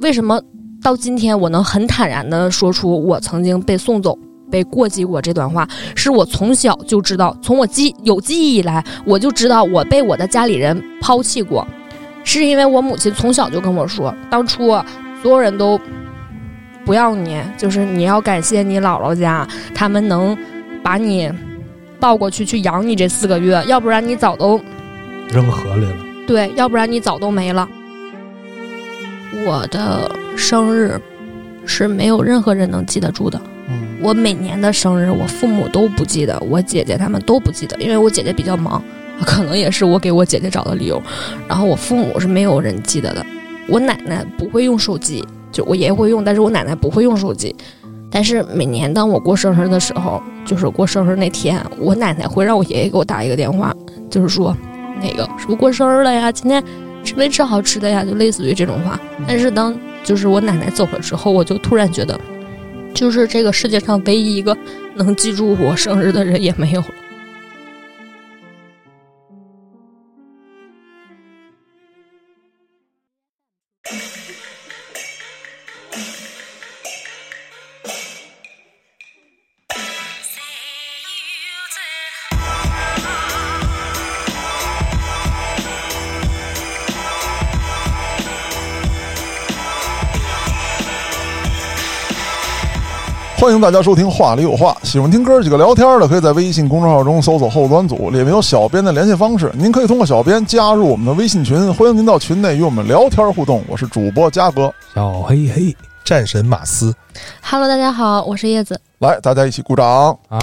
为什么到今天我能很坦然的说出我曾经被送走、被过继过这段话？是我从小就知道，从我记有记忆以来，我就知道我被我的家里人抛弃过，是因为我母亲从小就跟我说，当初所有人都不要你，就是你要感谢你姥姥家，他们能把你抱过去去养你这四个月，要不然你早都扔河里了。对，要不然你早都没了。我的生日是没有任何人能记得住的。嗯，我每年的生日，我父母都不记得，我姐姐他们都不记得，因为我姐姐比较忙，可能也是我给我姐姐找的理由。然后我父母是没有人记得的。我奶奶不会用手机，就我爷爷会用，但是我奶奶不会用手机。但是每年当我过生日的时候，就是过生日那天，我奶奶会让我爷爷给我打一个电话，就是说，那个是不是过生日了呀？今天吃没吃好吃的呀？就类似于这种话。但是当就是我奶奶走了之后，我就突然觉得，就是这个世界上唯一一个能记住我生日的人也没有了。迎大家收听《话里有话》，喜欢听哥几个聊天的，可以在微信公众号中搜索“后端组”，里面有小编的联系方式，您可以通过小编加入我们的微信群，欢迎您到群内与我们聊天互动。我是主播嘉哥，小黑黑，战神马斯，Hello，大家好，我是叶子。来，大家一起鼓掌啊，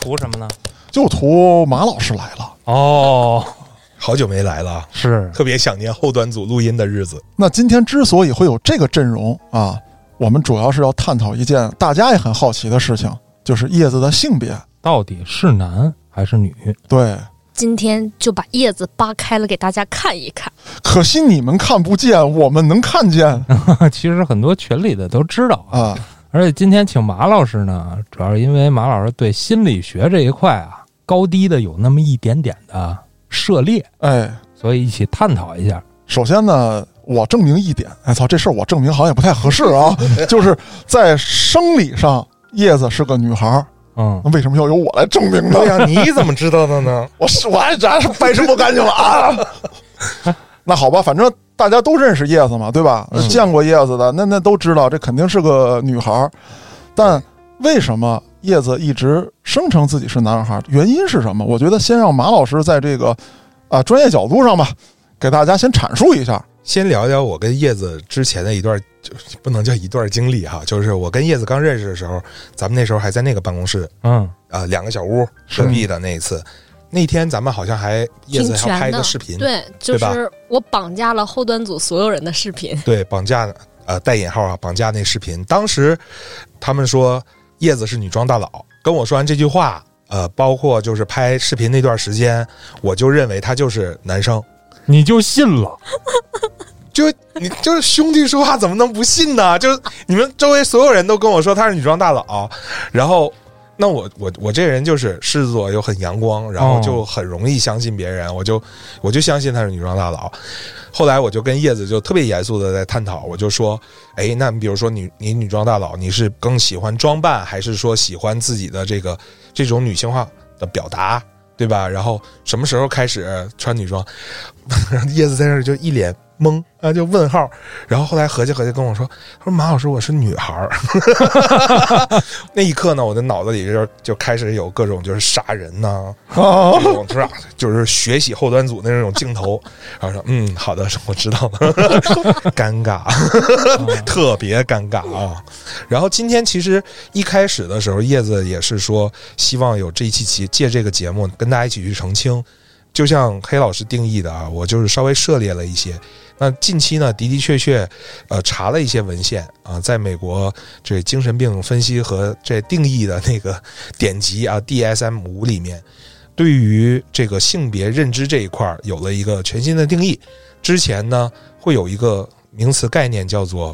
图什么呢？就图马老师来了。哦，好久没来了，是特别想念后端组录音的日子。那今天之所以会有这个阵容啊，我们主要是要探讨一件大家也很好奇的事情，就是叶子的性别。到底是男还是女？对，今天就把叶子扒开了给大家看一看。可惜你们看不见，我们能看见 其实很多群里的都知道啊。啊。而且今天请马老师呢，主要是因为马老师对心理学这一块啊，高低的有那么一点点的涉猎，哎，所以一起探讨一下。首先呢，我证明一点，哎操，这事儿我证明好像也不太合适啊，就是在生理上，叶子是个女孩儿，嗯那，为什么要由我来证明呢？对呀，你怎么知道的呢？我是我还真是掰扯不干净了啊！那好吧，反正大家都认识叶子嘛，对吧？嗯见过叶子的，那那都知道这肯定是个女孩儿。但为什么叶子一直声称自己是男孩儿？原因是什么？我觉得先让马老师在这个啊、专业角度上吧，给大家先阐述一下。先聊聊我跟叶子之前的一段，就不能叫一段经历哈，就是我跟叶子刚认识的时候，咱们那时候还在那个办公室嗯，啊、两个小屋隔壁的那一次，那天咱们好像还叶子还要拍一个视频，对，就是我绑架了后端组所有人的视频。对，绑架呃带引号啊，绑架那视频，当时他们说叶子是女装大佬，跟我说完这句话，呃，包括就是拍视频那段时间，我就认为他就是男生。你就信了？就你就是兄弟说话怎么能不信呢？就是你们周围所有人都跟我说他是女装大佬，然后那我我我这人就是狮子座又很阳光，然后就很容易相信别人，我就我就相信她是女装大佬。后来我就跟叶子就特别严肃的在探讨，我就说，哎，那你比如说你你女装大佬，你是更喜欢装扮，还是说喜欢自己的这个这种女性化的表达？对吧？然后什么时候开始穿女装？叶子在那儿就一脸懵啊，就问号。然后后来合计合计跟我说：“他说马老师，我是女孩儿。”那一刻呢，我的脑子里就就开始有各种就是杀人呐、啊这种是吧？就是学习后端组的那种镜头。然后说：“嗯，好的，我知道了。”尴尬，特别尴尬啊。然后今天其实一开始的时候，叶子也是说希望有这一期期借这个节目跟大家一起去澄清。就像黑老师定义的啊，我就是稍微涉猎了一些。那近期呢，的的确确，呃，查了一些文献啊，在美国这精神病分析和这定义的那个 典籍啊 DSM 五里面，对于这个性别认知这一块儿有了一个全新的定义。之前呢，会有一个名词概念叫做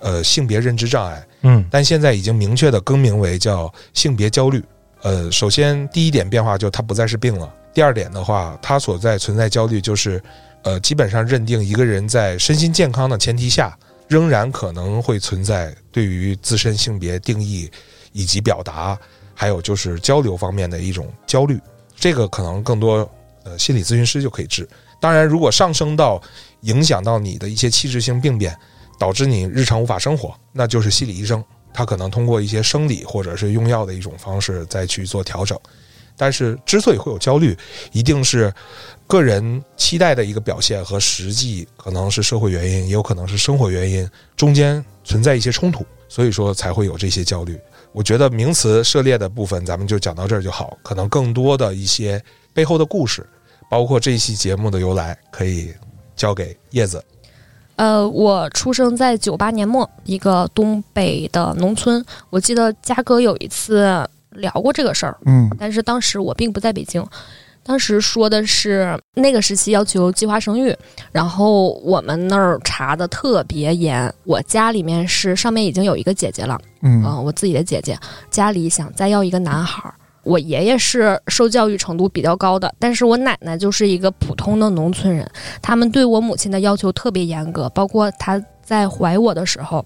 呃性别认知障碍，嗯但现在已经明确的更名为叫性别焦虑。呃，首先第一点变化就是它不再是病了。第二点的话，它所在存在焦虑就是，呃，基本上认定一个人在身心健康的前提下，仍然可能会存在对于自身性别定义以及表达，还有就是交流方面的一种焦虑。这个可能更多呃心理咨询师就可以治。当然，如果上升到影响到你的一些器质性病变，导致你日常无法生活，那就是心理医生，他可能通过一些生理或者是用药的一种方式再去做调整。但是之所以会有焦虑，一定是个人期待的一个表现和实际可能是社会原因，也有可能是生活原因，中间存在一些冲突，所以说才会有这些焦虑。我觉得名词涉猎的部分咱们就讲到这儿就好，可能更多的一些背后的故事，包括这一期节目的由来，可以交给叶子。呃，我出生在九八年末一个东北的农村。我记得嘉哥有一次聊过这个事儿，嗯但是当时我并不在北京。当时说的是那个时期要求计划生育，然后我们那儿查的特别严。我家里面是上面已经有一个姐姐了，嗯嗯，我自己的姐姐家里想再要一个男孩儿。我爷爷是受教育程度比较高的，但是我奶奶就是一个普通的农村人，他们对我母亲的要求特别严格，包括她在怀我的时候，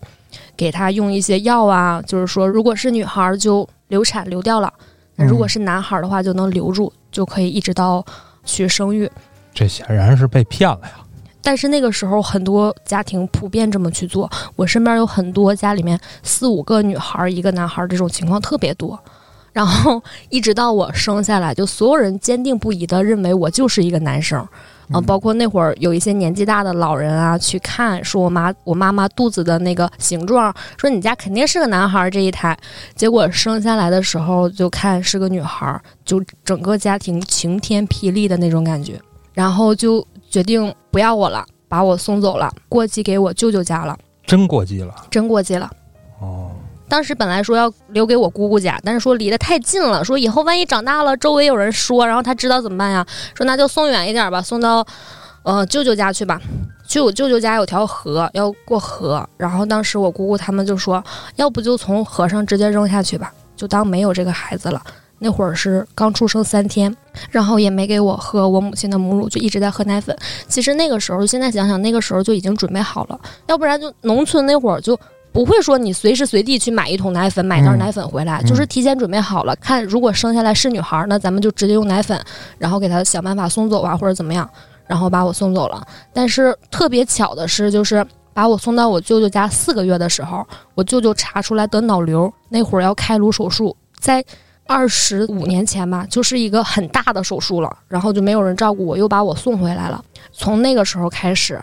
给她用一些药啊，就是说如果是女孩儿就流产流掉了，那如果是男孩儿的话就能留住，就可以一直到去生育。这显然是被骗了呀。但是那个时候，很多家庭普遍这么去做。我身边有很多家里面四五个女孩儿一个男孩儿这种情况特别多。然后一直到我生下来，就所有人坚定不移的认为我就是一个男生。啊，包括那会儿有一些年纪大的老人啊，去看说我妈我妈妈肚子的那个形状，说你家肯定是个男孩儿这一胎，结果生下来的时候就看是个女孩儿，就整个家庭晴天霹雳的那种感觉，然后就决定不要我了，把我送走了，过继给我舅舅家了，真过继了。真过继了。当时本来说要留给我姑姑家，但是说离得太近了，说以后万一长大了，周围有人说，然后他知道怎么办呀？说那就送远一点吧，送到呃舅舅家去吧。去我舅舅家有条河，要过河。然后当时我姑姑他们就说，要不就从河上直接扔下去吧，就当没有这个孩子了。那会儿是刚出生三天，然后也没给我喝我母亲的母乳，就一直在喝奶粉。其实那个时候，现在想想，那个时候就已经准备好了，要不然就农村那会儿就不会说你随时随地去买一桶奶粉、买袋嗯奶粉回来，嗯就是提前准备好了。看如果生下来是女孩儿，那咱们就直接用奶粉，然后给她想办法送走啊，或者怎么样，然后把我送走了。但是特别巧的是，就是把我送到我舅舅家四个月的时候，我舅舅查出来得脑瘤，那会儿要开颅手术，在。二十五年前吧，就是一个很大的手术了，然后就没有人照顾我，又把我送回来了。从那个时候开始，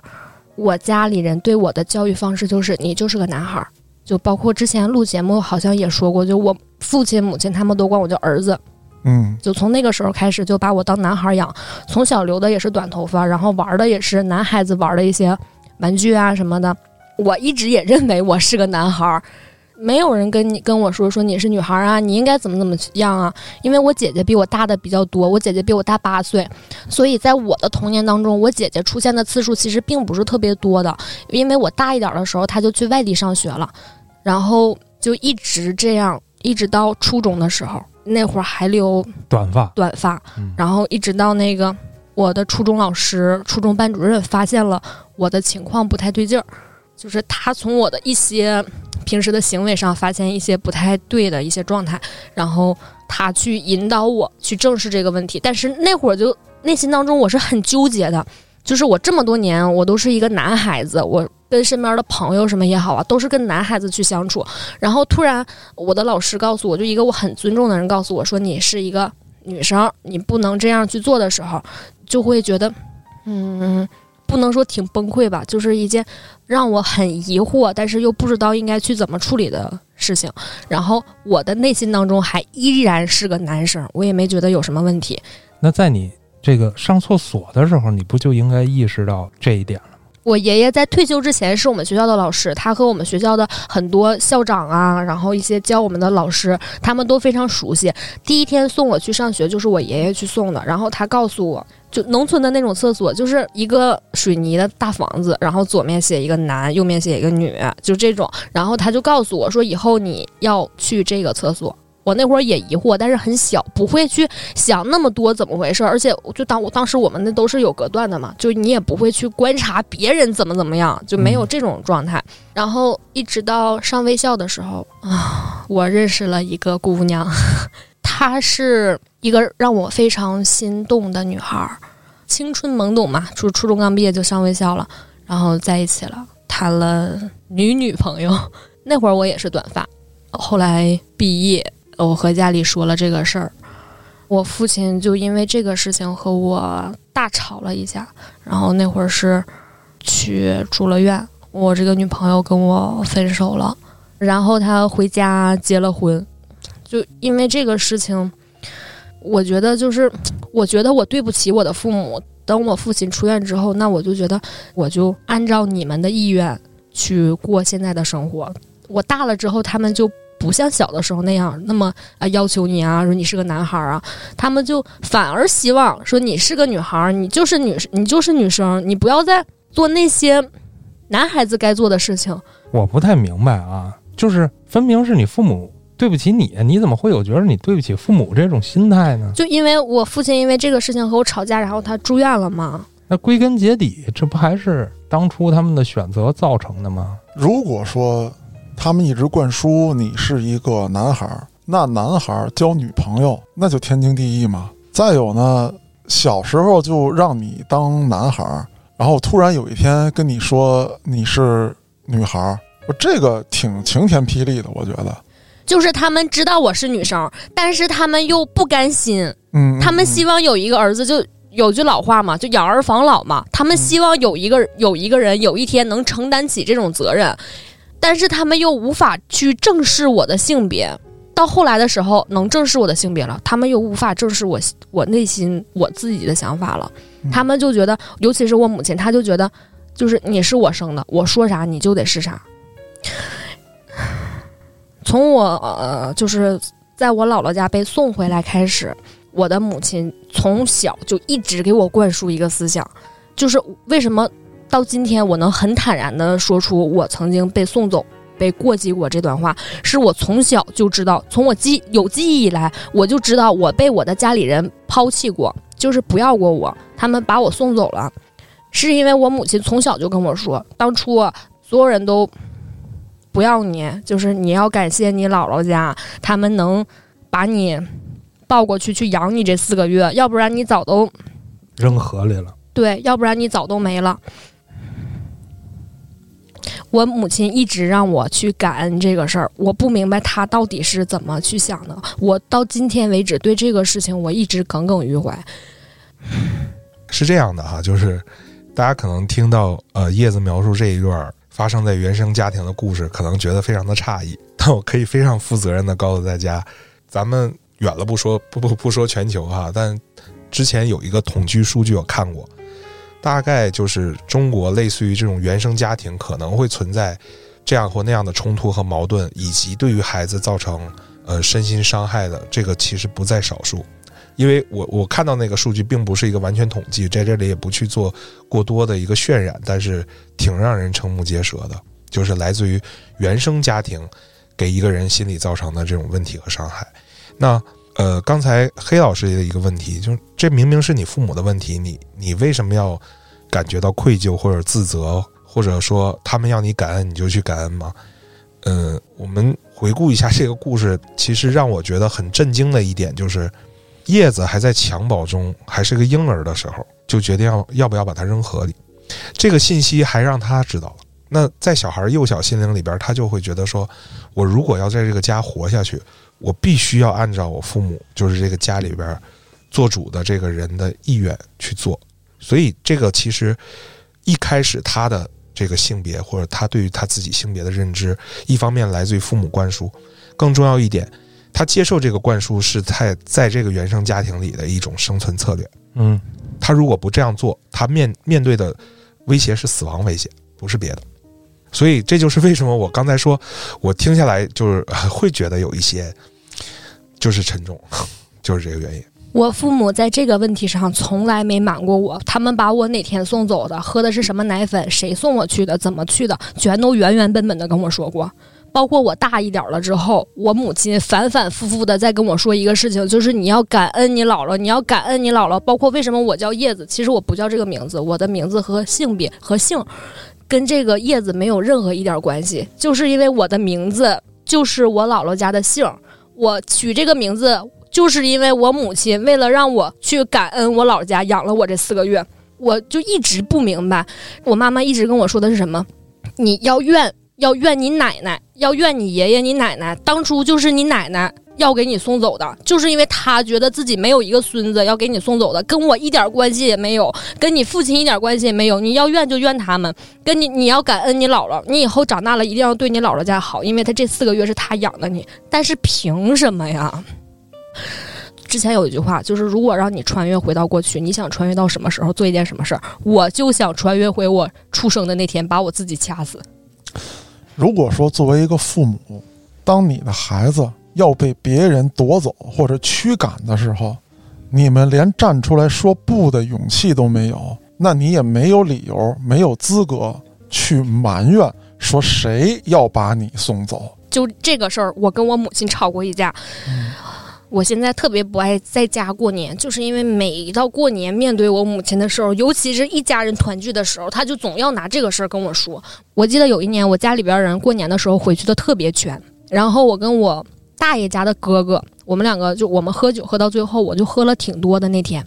我家里人对我的教育方式就是你就是个男孩儿，就包括之前录节目好像也说过，就我父亲母亲他们都管我叫儿子，嗯。就从那个时候开始就把我当男孩儿养，从小留的也是短头发，然后玩的也是男孩子玩的一些玩具啊什么的。我一直也认为我是个男孩儿，没有人跟你跟我说说你是女孩儿啊，你应该怎么怎么样啊？因为我姐姐比我大的比较多，我姐姐比我大八岁，所以在我的童年当中，我姐姐出现的次数其实并不是特别多的。因为我大一点的时候，她就去外地上学了，然后就一直这样，一直到初中的时候，那会儿还留短发，短发，嗯然后一直到那个我的初中老师、初中班主任发现了我的情况不太对劲儿，就是他从我的一些平时的行为上发现一些不太对的一些状态，然后他去引导我去正视这个问题。但是那会儿就内心当中我是很纠结的，就是我这么多年我都是一个男孩子，我跟身边的朋友什么也好啊，都是跟男孩子去相处，然后突然我的老师告诉我，就一个我很尊重的人告诉我说你是一个女生，你不能这样去做的时候，就会觉得，嗯，不能说挺崩溃吧，就是一件让我很疑惑，但是又不知道应该去怎么处理的事情。然后我的内心当中还依然是个男生，我也没觉得有什么问题。那在你这个上厕所的时候，你不就应该意识到这一点了？我爷爷在退休之前是我们学校的老师，他和我们学校的很多校长啊，然后一些教我们的老师，他们都非常熟悉。第一天送我去上学就是我爷爷去送的，然后他告诉我，就农村的那种厕所，就是一个水泥的大房子，然后左面写一个男，右面写一个女，就这种。然后他就告诉我说，以后你要去这个厕所。我那会儿也疑惑，但是很小，不会去想那么多怎么回事儿。而且就当我当时我们那都是有隔断的嘛，就你也不会去观察别人怎么怎么样，就没有这种状态。然后一直到上卫校的时候啊，我认识了一个姑娘，她是一个让我非常心动的女孩儿，青春懵懂嘛，初初中刚毕业就上卫校了，然后在一起了，谈了女女朋友。那会儿我也是短发，后来毕业。我和家里说了这个事儿，我父亲就因为这个事情和我大吵了一架，然后那会儿是去住了院，我这个女朋友跟我分手了，然后他回家结了婚，就因为这个事情，我觉得就是我觉得我对不起我的父母。等我父亲出院之后，那我就觉得我就按照你们的意愿去过现在的生活。我大了之后，他们就。不像小的时候那样那么啊要求你啊，说你是个男孩啊，他们就反而希望说你是个女孩，你就是女，你就是女生，你不要再做那些男孩子该做的事情。我不太明白啊，就是分明是你父母对不起你，你怎么会有觉得你对不起父母这种心态呢？就因为我父亲因为这个事情和我吵架，然后他住院了嘛。那归根结底，这不还是当初他们的选择造成的吗？如果说。他们一直灌输你是一个男孩儿，那男孩儿交女朋友那就天经地义嘛。再有呢，小时候就让你当男孩儿，然后突然有一天跟你说你是女孩儿，我这个挺晴天霹雳的，我觉得。就是他们知道我是女生，但是他们又不甘心，嗯，他们希望有一个儿子，就有句老话嘛，就养儿防老嘛。他们希望有一个有一个人有一天能承担起这种责任。但是他们又无法去正视我的性别，到后来的时候能正视我的性别了，他们又无法正视我我内心我自己的想法了。他们就觉得，尤其是我母亲，她就觉得，就是你是我生的，我说啥你就得是啥。从我呃，就是在我姥姥家被送回来开始，我的母亲从小就一直给我灌输一个思想，就是为什么。到今天，我能很坦然的说出我曾经被送走、被过继过这段话，是我从小就知道，从我记有记忆以来，我就知道我被我的家里人抛弃过，就是不要过我，他们把我送走了，是因为我母亲从小就跟我说，当初所有人都不要你，就是你要感谢你姥姥家，他们能把你抱过去去养你这四个月，要不然你早都扔河里了。对，要不然你早都没了。我母亲一直让我去感恩这个事儿，我不明白她到底是怎么去想的。我到今天为止对这个事情我一直耿耿于怀。是这样的哈，就是大家可能听到呃叶子描述这一段发生在原生家庭的故事，可能觉得非常的诧异。但我可以非常负责任的告诉大家，咱们远了不说，不不不说全球哈，但之前有一个统计数据我看过。大概就是中国类似于这种原生家庭可能会存在这样或那样的冲突和矛盾，以及对于孩子造成呃身心伤害的这个其实不在少数。因为我我看到那个数据并不是一个完全统计，在这里也不去做过多的一个渲染，但是挺让人瞠目结舌的，就是来自于原生家庭给一个人心理造成的这种问题和伤害。那。呃，刚才黑老师的一个问题，就是这明明是你父母的问题，你你为什么要感觉到愧疚或者自责，或者说他们要你感恩你就去感恩吗？嗯，我们回顾一下这个故事，其实让我觉得很震惊的一点就是，叶子还在襁褓中，还是个婴儿的时候，就决定要要不要把它扔河里，这个信息还让他知道了。那在小孩幼小心灵里边，他就会觉得说，我如果要在这个家活下去。我必须要按照我父母，就是这个家里边做主的这个人的意愿去做，所以这个其实一开始他的这个性别或者他对于他自己性别的认知，一方面来自于父母灌输，更重要一点，他接受这个灌输是在在这个原生家庭里的一种生存策略。嗯，他如果不这样做，他面面对的威胁是死亡威胁，不是别的。所以这就是为什么我刚才说，我听下来就是会觉得有一些，就是沉重，就是这个原因。我父母在这个问题上从来没瞒过我，他们把我哪天送走的，喝的是什么奶粉，谁送我去的，怎么去的，全都原原本本的跟我说过。包括我大一点了之后，我母亲反反复复的在跟我说一个事情，就是你要感恩你姥姥，你要感恩你姥姥。包括为什么我叫叶子，其实我不叫这个名字，我的名字和性别和姓跟这个叶子没有任何一点关系，就是因为我的名字就是我姥姥家的姓，我取这个名字就是因为我母亲为了让我去感恩我姥姥家养了我这四个月，我就一直不明白，我妈妈一直跟我说的是什么，你要怨要怨你奶奶，要怨你爷爷你奶奶，当初就是你奶奶。要给你送走的，就是因为他觉得自己没有一个孙子要给你送走的，跟我一点关系也没有，跟你父亲一点关系也没有。你要怨就怨他们，跟你你要感恩你姥姥，你以后长大了一定要对你姥姥家好，因为他这四个月是他养的你。但是凭什么呀？之前有一句话，就是如果让你穿越回到过去，你想穿越到什么时候做一件什么事儿？我就想穿越回我出生的那天，把我自己掐死。如果说作为一个父母，当你的孩子要被别人夺走或者驱赶的时候，你们连站出来说不的勇气都没有，那你也没有理由、没有资格去埋怨说谁要把你送走。就这个事儿，我跟我母亲吵过一架。我现在特别不爱在家过年，就是因为每一到过年面对我母亲的时候，尤其是一家人团聚的时候，她就总要拿这个事儿跟我说。我记得有一年，我家里边人过年的时候回去的特别全，然后我跟我大爷家的哥哥，我们两个就我们喝酒喝到最后，我就喝了挺多的那天，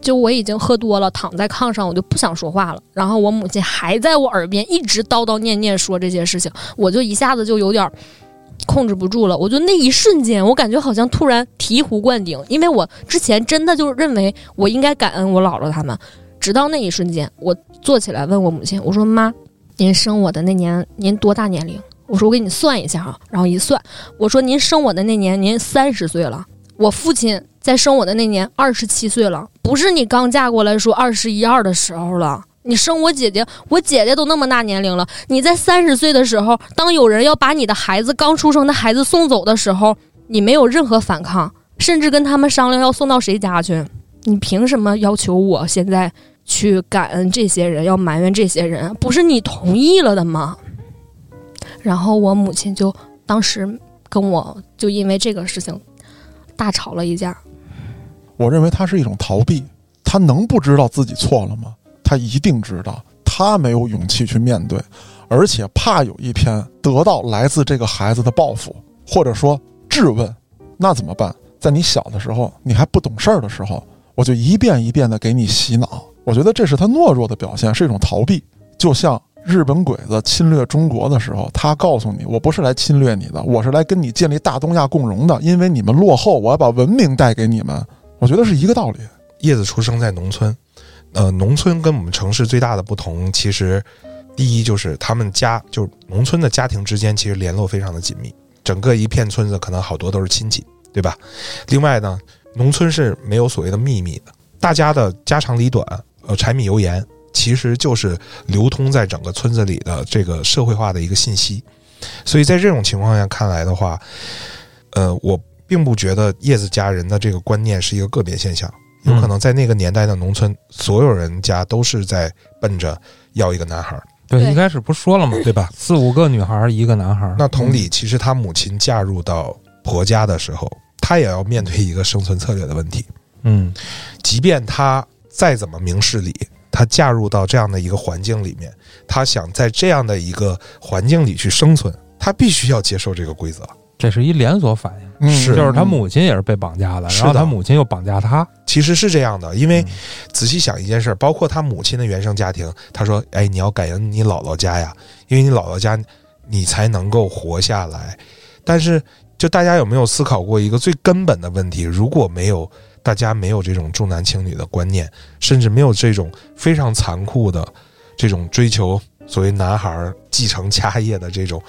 就我已经喝多了，躺在炕上，我就不想说话了。然后我母亲还在我耳边一直叨叨念念说这些事情，我就一下子就有点控制不住了。我就那一瞬间，我感觉好像突然醍醐灌顶，因为我之前真的就认为我应该感恩我姥姥他们，直到那一瞬间，我坐起来问我母亲，我说妈，您生我的那年您多大年龄？我说我给你算一下啊，然后一算，我说您生我的那年您三十岁了，我父亲在生我的那年二十七岁了，不是你刚嫁过来说二十一二的时候了。你生我姐姐，我姐姐都那么大年龄了，你在三十岁的时候，当有人要把你的孩子刚出生的孩子送走的时候，你没有任何反抗，甚至跟他们商量要送到谁家去，你凭什么要求我现在去感恩这些人，要埋怨这些人？不是你同意了的吗？然后我母亲就当时跟我就因为这个事情大吵了一架。我认为他是一种逃避，他能不知道自己错了吗？他一定知道，他没有勇气去面对，而且怕有一天得到来自这个孩子的报复，或者说质问，那怎么办？在你小的时候，你还不懂事儿的时候，我就一遍一遍的给你洗脑。我觉得这是他懦弱的表现，是一种逃避。就像日本鬼子侵略中国的时候，他告诉你，我不是来侵略你的，我是来跟你建立大东亚共荣的，因为你们落后，我要把文明带给你们。我觉得是一个道理。叶子出生在农村，呃，农村跟我们城市最大的不同，其实第一就是他们家就是农村的家庭之间其实联络非常的紧密，整个一片村子可能好多都是亲戚，对吧？另外呢，农村是没有所谓的秘密的，大家的家长里短，呃，柴米油盐，其实就是流通在整个村子里的这个社会化的一个信息。所以在这种情况下看来的话，呃，我并不觉得叶子家人的这个观念是一个个别现象。有可能在那个年代的农村，所有人家都是在奔着要一个男孩儿，对，一开始不说了吗？对吧？四五个女孩儿，一个男孩儿。那同理，其实他母亲嫁入到婆家的时候，她也要面对一个生存策略的问题。嗯，即便她再怎么明事理，她嫁入到这样的一个环境里面，他想在这样的一个环境里去生存，他必须要接受这个规则。这是一连锁反应，嗯是就是他母亲也是被绑架的，然后他母亲又绑架他。其实是这样的，因为嗯仔细想一件事儿，包括他母亲的原生家庭，他说：“哎，你要感恩你姥姥家呀，因为你姥姥家，你才能够活下来。”但是，就大家有没有思考过一个最根本的问题？如果没有大家没有这种重男轻女的观念，甚至没有这种非常残酷的这种追求所谓男孩继承家业的这种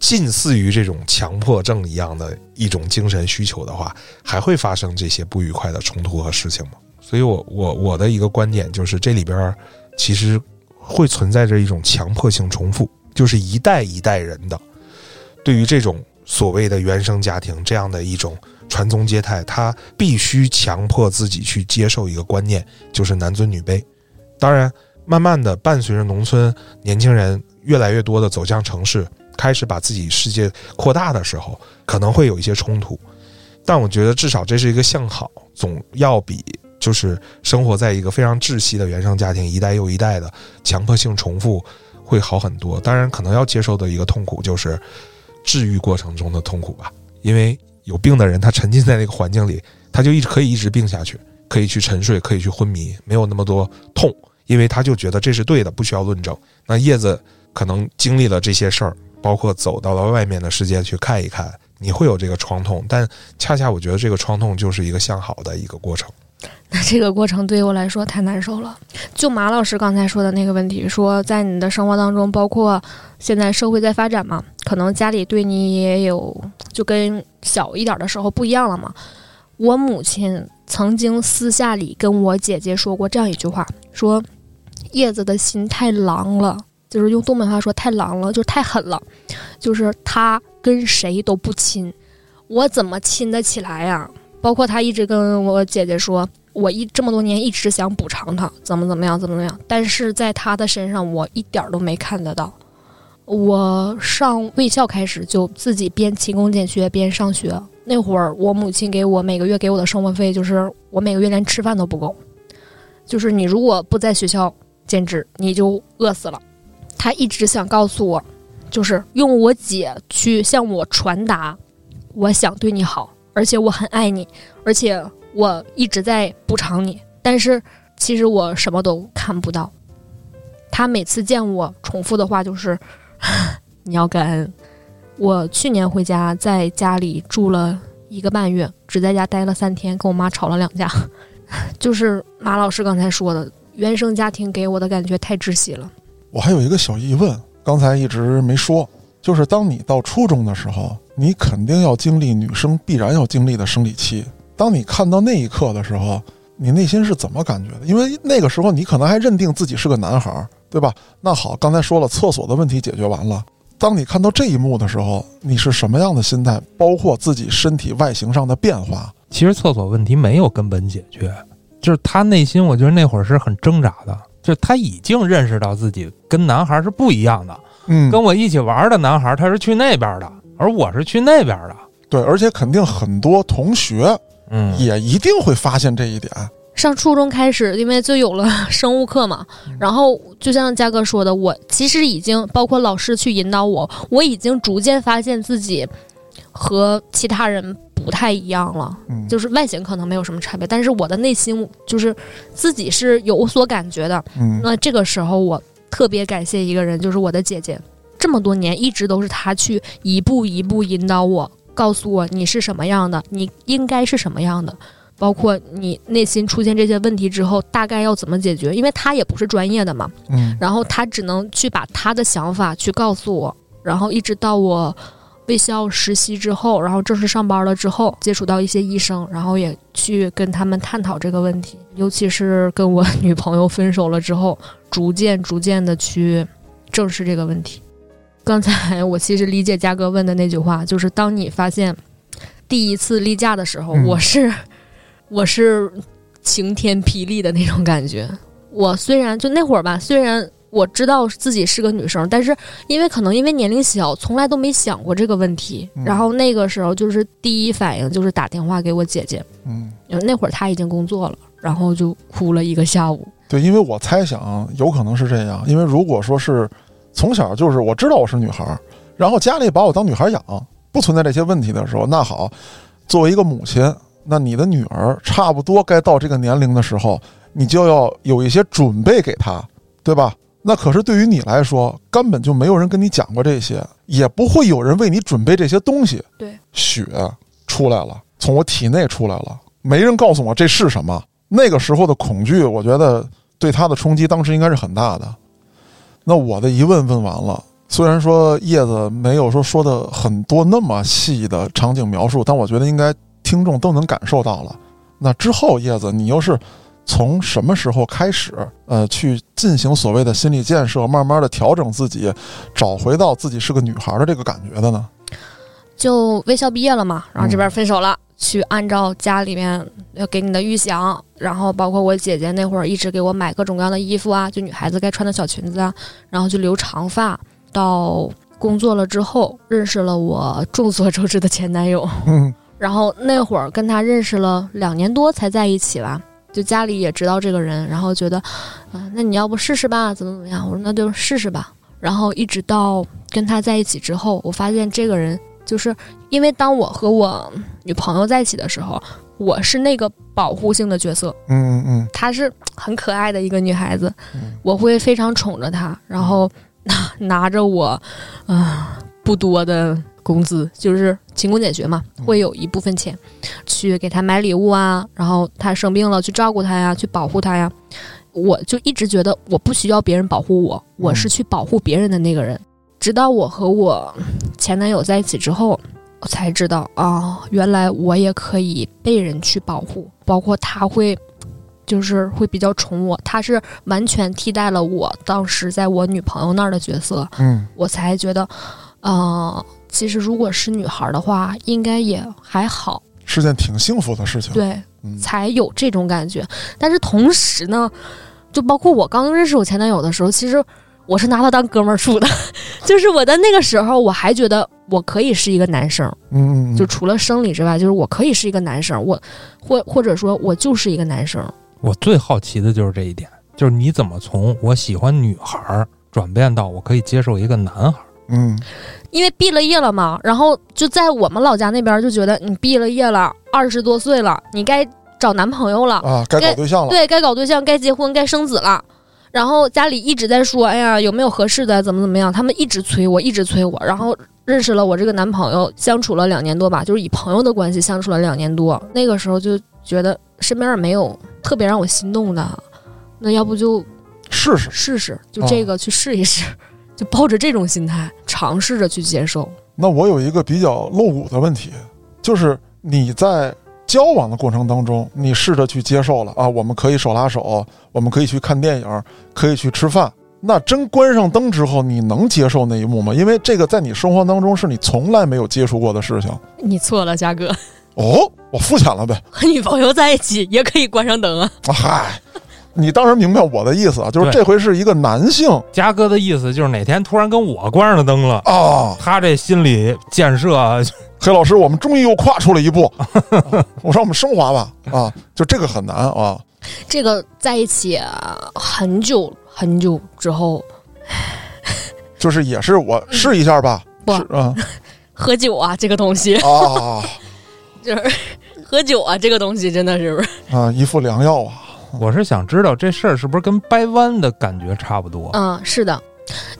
近似于这种强迫症一样的一种精神需求的话，还会发生这些不愉快的冲突和事情吗？所以我我我的一个观点就是，这里边其实会存在着一种强迫性重复，就是一代一代人的对于这种所谓的原生家庭这样的一种传宗接代，他必须强迫自己去接受一个观念，就是男尊女卑。当然，慢慢的伴随着农村年轻人越来越多的走向城市，开始把自己世界扩大的时候，可能会有一些冲突。但我觉得至少这是一个向好，总要比就是生活在一个非常窒息的原生家庭，一代又一代的强迫性重复会好很多。当然，可能要接受的一个痛苦就是治愈过程中的痛苦吧，因为有病的人他沉浸在那个环境里，他就一直可以一直病下去，可以去沉睡，可以去昏迷，没有那么多痛，因为他就觉得这是对的，不需要论证。那叶子可能经历了这些事儿，包括走到了外面的世界去看一看。你会有这个创痛，但恰恰我觉得这个创痛就是一个向好的一个过程。那这个过程对于我来说太难受了。就马老师刚才说的那个问题，说在你的生活当中，包括现在社会在发展嘛，可能家里对你也有就跟小一点的时候不一样了嘛。我母亲曾经私下里跟我姐姐说过这样一句话，说叶子的心太狼了，就是用东北话说太狼了，就是太狠了，就是他。跟谁都不亲，我怎么亲得起来呀？包括他一直跟我姐姐说，我一这么多年一直想补偿他，怎么怎么样，怎么怎么样。但是在他的身上，我一点都没看得到。我上卫校开始就自己边勤工俭学边上学，那会儿我母亲给我每个月给我的生活费，就是我每个月连吃饭都不够。就是你如果不在学校兼职，你就饿死了。他一直想告诉我。就是用我姐去向我传达，我想对你好，而且我很爱你，而且我一直在补偿你。但是其实我什么都看不到。他每次见我重复的话就是“ 你要感恩”。我去年回家，在家里住了一个半月，只在家待了三天，跟我妈吵了两架。就是马老师刚才说的，原生家庭给我的感觉太窒息了。我还有一个小疑问。刚才一直没说，就是当你到初中的时候，你肯定要经历女生必然要经历的生理期。当你看到那一刻的时候，你内心是怎么感觉的？因为那个时候你可能还认定自己是个男孩，对吧？那好，刚才说了厕所的问题解决完了，当你看到这一幕的时候，你是什么样的心态？包括自己身体外形上的变化。其实厕所问题没有根本解决，就是他内心，我觉得那会儿是很挣扎的。就是他已经认识到自己跟男孩是不一样的，嗯，跟我一起玩的男孩他是去那边的，而我是去那边的，对，而且肯定很多同学，嗯，也一定会发现这一点。上初中开始，因为就有了 生物课嘛，然后就像嘉哥说的，我其实已经包括老师去引导我，我已经逐渐发现自己和其他人。不太一样了，就是外形可能没有什么差别，但是我的内心就是自己是有所感觉的。那这个时候我特别感谢一个人，就是我的姐姐，这么多年一直都是他去一步一步引导我，告诉我你是什么样的，你应该是什么样的，包括你内心出现这些问题之后，大概要怎么解决，因为他也不是专业的嘛。嗯，然后他只能去把他的想法去告诉我，然后一直到我。卫校实习之后，然后正式上班了之后，接触到一些医生，然后也去跟他们探讨这个问题。尤其是跟我女朋友分手了之后，逐渐逐渐的去正视这个问题。刚才我其实理解嘉哥问的那句话，就是当你发现第一次例假的时候，我是我是晴天霹雳的那种感觉。我虽然就那会儿吧，虽然。我知道自己是个女生，但是因为可能因为年龄小，从来都没想过这个问题。然后那个时候就是第一反应就是打电话给我姐姐，嗯，那会儿她已经工作了，然后就哭了一个下午。对，因为我猜想有可能是这样，因为如果说是从小就是我知道我是女孩，然后家里把我当女孩养，不存在这些问题的时候，那好，作为一个母亲，那你的女儿差不多该到这个年龄的时候，你就要有一些准备给她，对吧？那可是对于你来说，根本就没有人跟你讲过这些，也不会有人为你准备这些东西。对，血出来了，从我体内出来了，没人告诉我这是什么。那个时候的恐惧，我觉得对他的冲击当时应该是很大的。那我的疑问问完了，虽然说叶子没有说说的很多那么细的场景描述，但我觉得应该听众都能感受到了。那之后，叶子你又是？从什么时候开始，呃，去进行所谓的心理建设，慢慢的调整自己，找回到自己是个女孩的这个感觉的呢？就微笑毕业了嘛，然后这边分手了，去按照家里面要给你的预想，然后包括我姐姐那会儿一直给我买各种各样的衣服啊，就女孩子该穿的小裙子啊，然后就留长发，到工作了之后，认识了我众所周知的前男友。嗯然后那会儿跟他认识了两年多才在一起吧，就家里也知道这个人，然后觉得，嗯、那你要不试试吧，怎么怎么样？我说那就试试吧。然后一直到跟他在一起之后，我发现这个人就是因为当我和我女朋友在一起的时候，我是那个保护性的角色，嗯嗯她是很可爱的一个女孩子，嗯我会非常宠着她，然后拿 拿着我，啊、不多的工资，就是勤工俭学嘛，会有一部分钱去给她买礼物啊，然后她生病了去照顾她呀，去保护她呀。我就一直觉得我不需要别人保护我，我是去保护别人的那个人。直到我和我前男友在一起之后，我才知道啊、原来我也可以被人去保护，包括他会，就是会比较宠我，他是完全替代了我当时在我女朋友那儿的角色，嗯我才觉得，啊，其实如果是女孩的话，应该也还好，是件挺幸福的事情。对，嗯才有这种感觉。但是同时呢，就包括我刚认识我前男友的时候，其实我是拿他当哥们儿处的，就是我在那个时候，我还觉得我可以是一个男生，嗯嗯，就除了生理之外，就是我可以是一个男生，我或或者说我就是一个男生。我最好奇的就是这一点，就是你怎么从我喜欢女孩儿转变到我可以接受一个男孩儿？嗯因为毕了业了嘛，然后就在我们老家那边就觉得你毕了业了，二十多岁了，你该找男朋友了，啊，该搞对象了。对该搞对象，该结婚，该生子了。然后家里一直在说，哎呀，有没有合适的，怎么怎么样？他们一直催我，一直催我。然后认识了我这个男朋友，相处了两年多吧，就是以朋友的关系相处了两年多。那个时候就觉得身边也没有特别让我心动的，那要不就试试。试试，就这个去试一试，就抱着这种心态尝试着去接受。那我有一个比较露骨的问题，就是你在交往的过程当中，你试着去接受了啊，我们可以手拉手，我们可以去看电影，可以去吃饭。那真关上灯之后，你能接受那一幕吗？因为这个在你生活当中是你从来没有接触过的事情。你错了，嘉哥，哦，我肤浅了呗。和女朋友在一起也可以关上灯啊。啊嗨，你当然明白我的意思啊，就是这回是一个男性嘉哥的意思就是哪天突然跟我关上了灯了，啊，他这心理建设 黑老师，我们终于又跨出了一步，我说我们升华吧啊，就这个很难啊。这个在一起、啊很久很久之后，就是也是我试一下吧，不是啊 喝酒啊，这个东西啊就是喝酒啊，这个东西真的是不是？啊，一副良药啊，我是想知道这事儿是不是跟掰弯的感觉差不多？嗯，是的，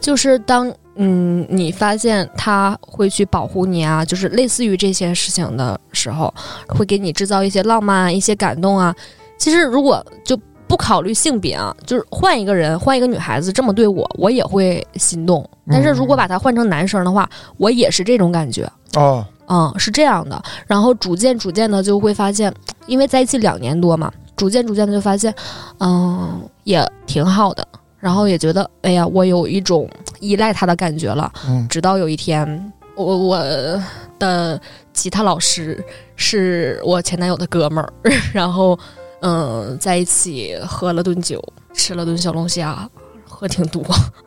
就是当嗯你发现他会去保护你啊，就是类似于这些事情的时候，会给你制造一些浪漫啊、一些感动啊。其实如果就不考虑性别啊，就是换一个人，换一个女孩子这么对我，我也会心动。但是如果把他换成男生的话，我也是这种感觉。哦，嗯，是这样的。然后逐渐逐渐的就会发现，因为在一起两年多嘛，逐渐逐渐的就发现，嗯，也挺好的。然后也觉得，哎呀，我有一种依赖他的感觉了。嗯直到有一天，我我的吉他老师是我前男友的哥们儿，然后嗯，在一起喝了顿酒，吃了顿小龙虾，喝挺多，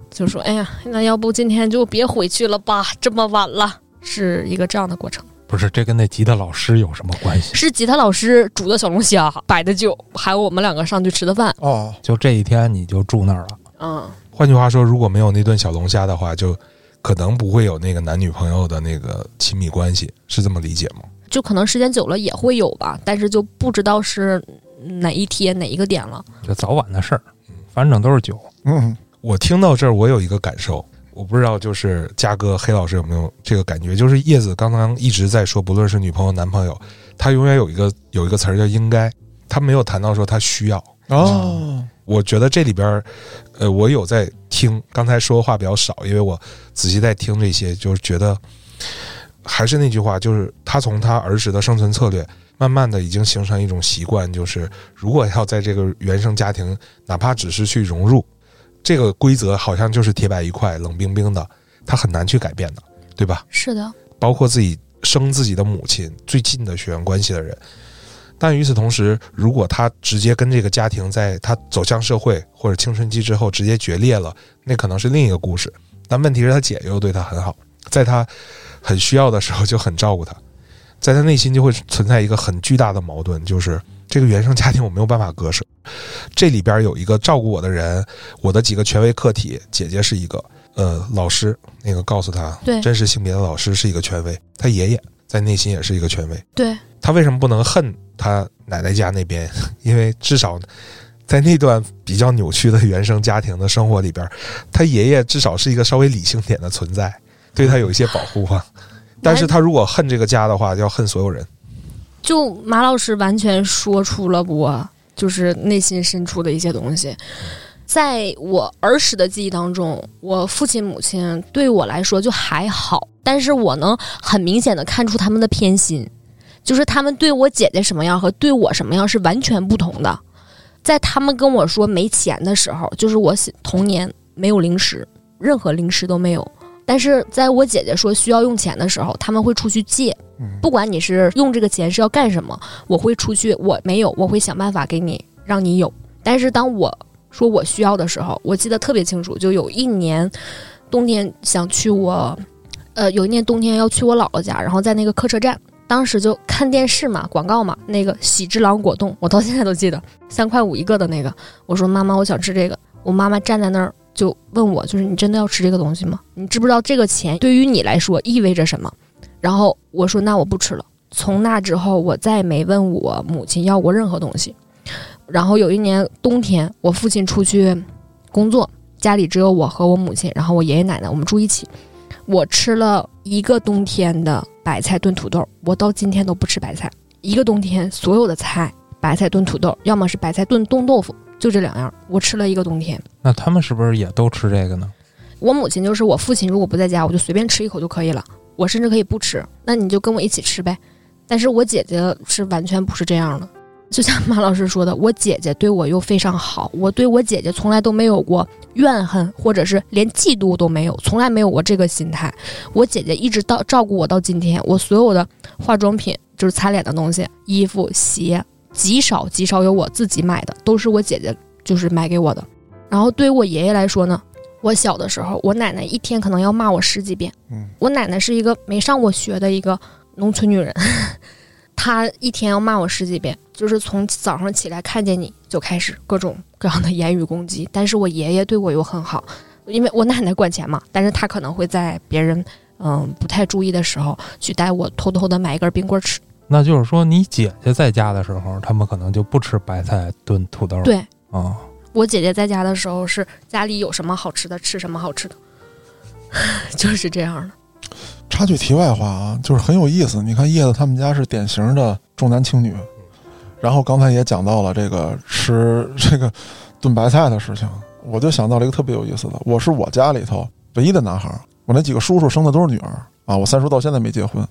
就说，哎呀，那要不今天就别回去了吧，这么晚了。是一个这样的过程，不是，这跟那吉他老师有什么关系？是吉他老师煮的小龙虾，摆的酒，还有我们两个上去吃的饭。哦，就这一天你就住那儿了，嗯，换句话说，如果没有那顿小龙虾的话，就可能不会有那个男女朋友的那个亲密关系，是这么理解吗？就可能时间久了也会有吧，但是就不知道是哪一天哪一个点了。就早晚的事儿，反正都是酒。嗯我听到这儿，我有一个感受，我不知道就是嘉哥黑老师有没有这个感觉，就是叶子刚刚一直在说，不论是女朋友男朋友，他永远有一个有一个词儿叫应该，他没有谈到说他需要。啊，我觉得这里边儿，呃，我有在听，刚才说话比较少，因为我仔细在听这些，就是觉得还是那句话，就是他从他儿时的生存策略，慢慢的已经形成一种习惯，就是如果要在这个原生家庭，哪怕只是去融入，这个规则好像就是铁板一块、冷冰冰的，他很难去改变的，对吧？是的，包括自己生自己的母亲最近的血缘关系的人。但与此同时，如果他直接跟这个家庭在他走向社会或者青春期之后直接决裂了，那可能是另一个故事。但问题是他姐姐又对他很好，在他很需要的时候就很照顾他，在他内心就会存在一个很巨大的矛盾，就是这个原生家庭我没有办法割舍，这里边有一个照顾我的人，我的几个权威客体，姐姐是一个，呃，老师那个告诉他对真实性别的老师是一个权威，他爷爷在内心也是一个权威，对，他为什么不能恨他奶奶家那边？因为至少在那段比较扭曲的原生家庭的生活里边，他爷爷至少是一个稍微理性点的存在，对他有一些保护吧。但是他如果恨这个家的话，就要恨所有人。就马老师完全说出了我就是内心深处的一些东西。在我儿时的记忆当中，我父亲母亲对我来说就还好，但是我能很明显的看出他们的偏心，就是他们对我姐姐什么样和对我什么样是完全不同的。在他们跟我说没钱的时候，就是我童年没有零食，任何零食都没有。但是在我姐姐说需要用钱的时候，他们会出去借，不管你是用这个钱是要干什么，我会出去，我没有，我会想办法给你，让你有。但是当我说我需要的时候，我记得特别清楚，就有一年冬天想去我，呃，有一年冬天要去我姥姥家，然后在那个客车站，当时就看电视嘛，广告嘛，那个喜之郎果冻，我到现在都记得，三块五一个的那个。我说妈妈，我想吃这个。我妈妈站在那儿就问我，就是你真的要吃这个东西吗？你知不知道这个钱对于你来说意味着什么？然后我说那我不吃了。从那之后，我再也没问我母亲要过任何东西。然后有一年冬天，我父亲出去工作，家里只有我和我母亲，然后我爷爷奶奶，我们住一起。我吃了一个冬天的白菜炖土豆，我到今天都不吃白菜。一个冬天所有的菜，白菜炖土豆，要么是白菜炖冻豆腐，就这两样，我吃了一个冬天。那他们是不是也都吃这个呢？我母亲就是我父亲，如果不在家，我就随便吃一口就可以了，我甚至可以不吃，那你就跟我一起吃呗。但是我姐姐是完全不是这样的，就像马老师说的，我姐姐对我又非常好，我对我姐姐从来都没有过怨恨，或者是连嫉妒都没有，从来没有过这个心态。我姐姐一直到照顾我到今天，我所有的化妆品就是擦脸的东西、衣服、鞋，极少极少有我自己买的，都是我姐姐就是买给我的。然后对于我爷爷来说呢，我小的时候，我奶奶一天可能要骂我十几遍。嗯，我奶奶是一个没上过学的一个农村女人，她一天要骂我十几遍，就是从早上起来看见你就开始各种各样的言语攻击。但是我爷爷对我又很好，因为我奶奶管钱嘛，但是她可能会在别人嗯不太注意的时候，去带我偷偷的买一根冰棍吃。那就是说，你姐姐在家的时候，他们可能就不吃白菜炖土豆。对啊，我姐姐在家的时候是家里有什么好吃的吃什么好吃的，就是这样的。插句题外话啊，就是很有意思。你看叶子他们家是典型的重男轻女，然后刚才也讲到了这个吃 这个炖白菜的事情，我就想到了一个特别有意思的。我是我家里头唯一的男孩，我那几个叔叔生的都是女儿啊。我三叔到现在没结婚，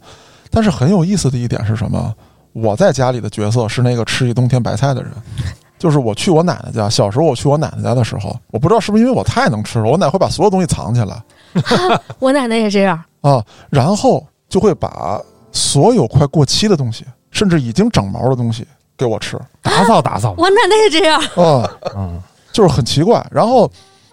但是很有意思的一点是什么？我在家里的角色是那个吃一冬天白菜的人。就是我去我奶奶家，小时候我去我奶奶家的时候，我不知道是不是因为我太能吃了，我奶会把所有东西藏起来，我奶奶也这样，啊，然后就会把所有快过期的东西，甚至已经长毛的东西给我吃打扫打扫。我奶奶也这样。啊，嗯，就是很奇怪。然后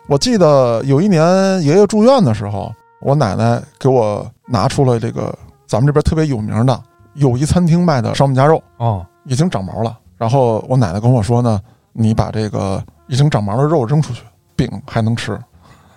我记得有一年爷爷住院的时候，我奶奶给我拿出了这个咱们这边特别有名的友谊餐厅卖的烧饼夹肉，哦，已经长毛了。然后我奶奶跟我说呢，你把这个已经长毛的肉扔出去，饼还能吃。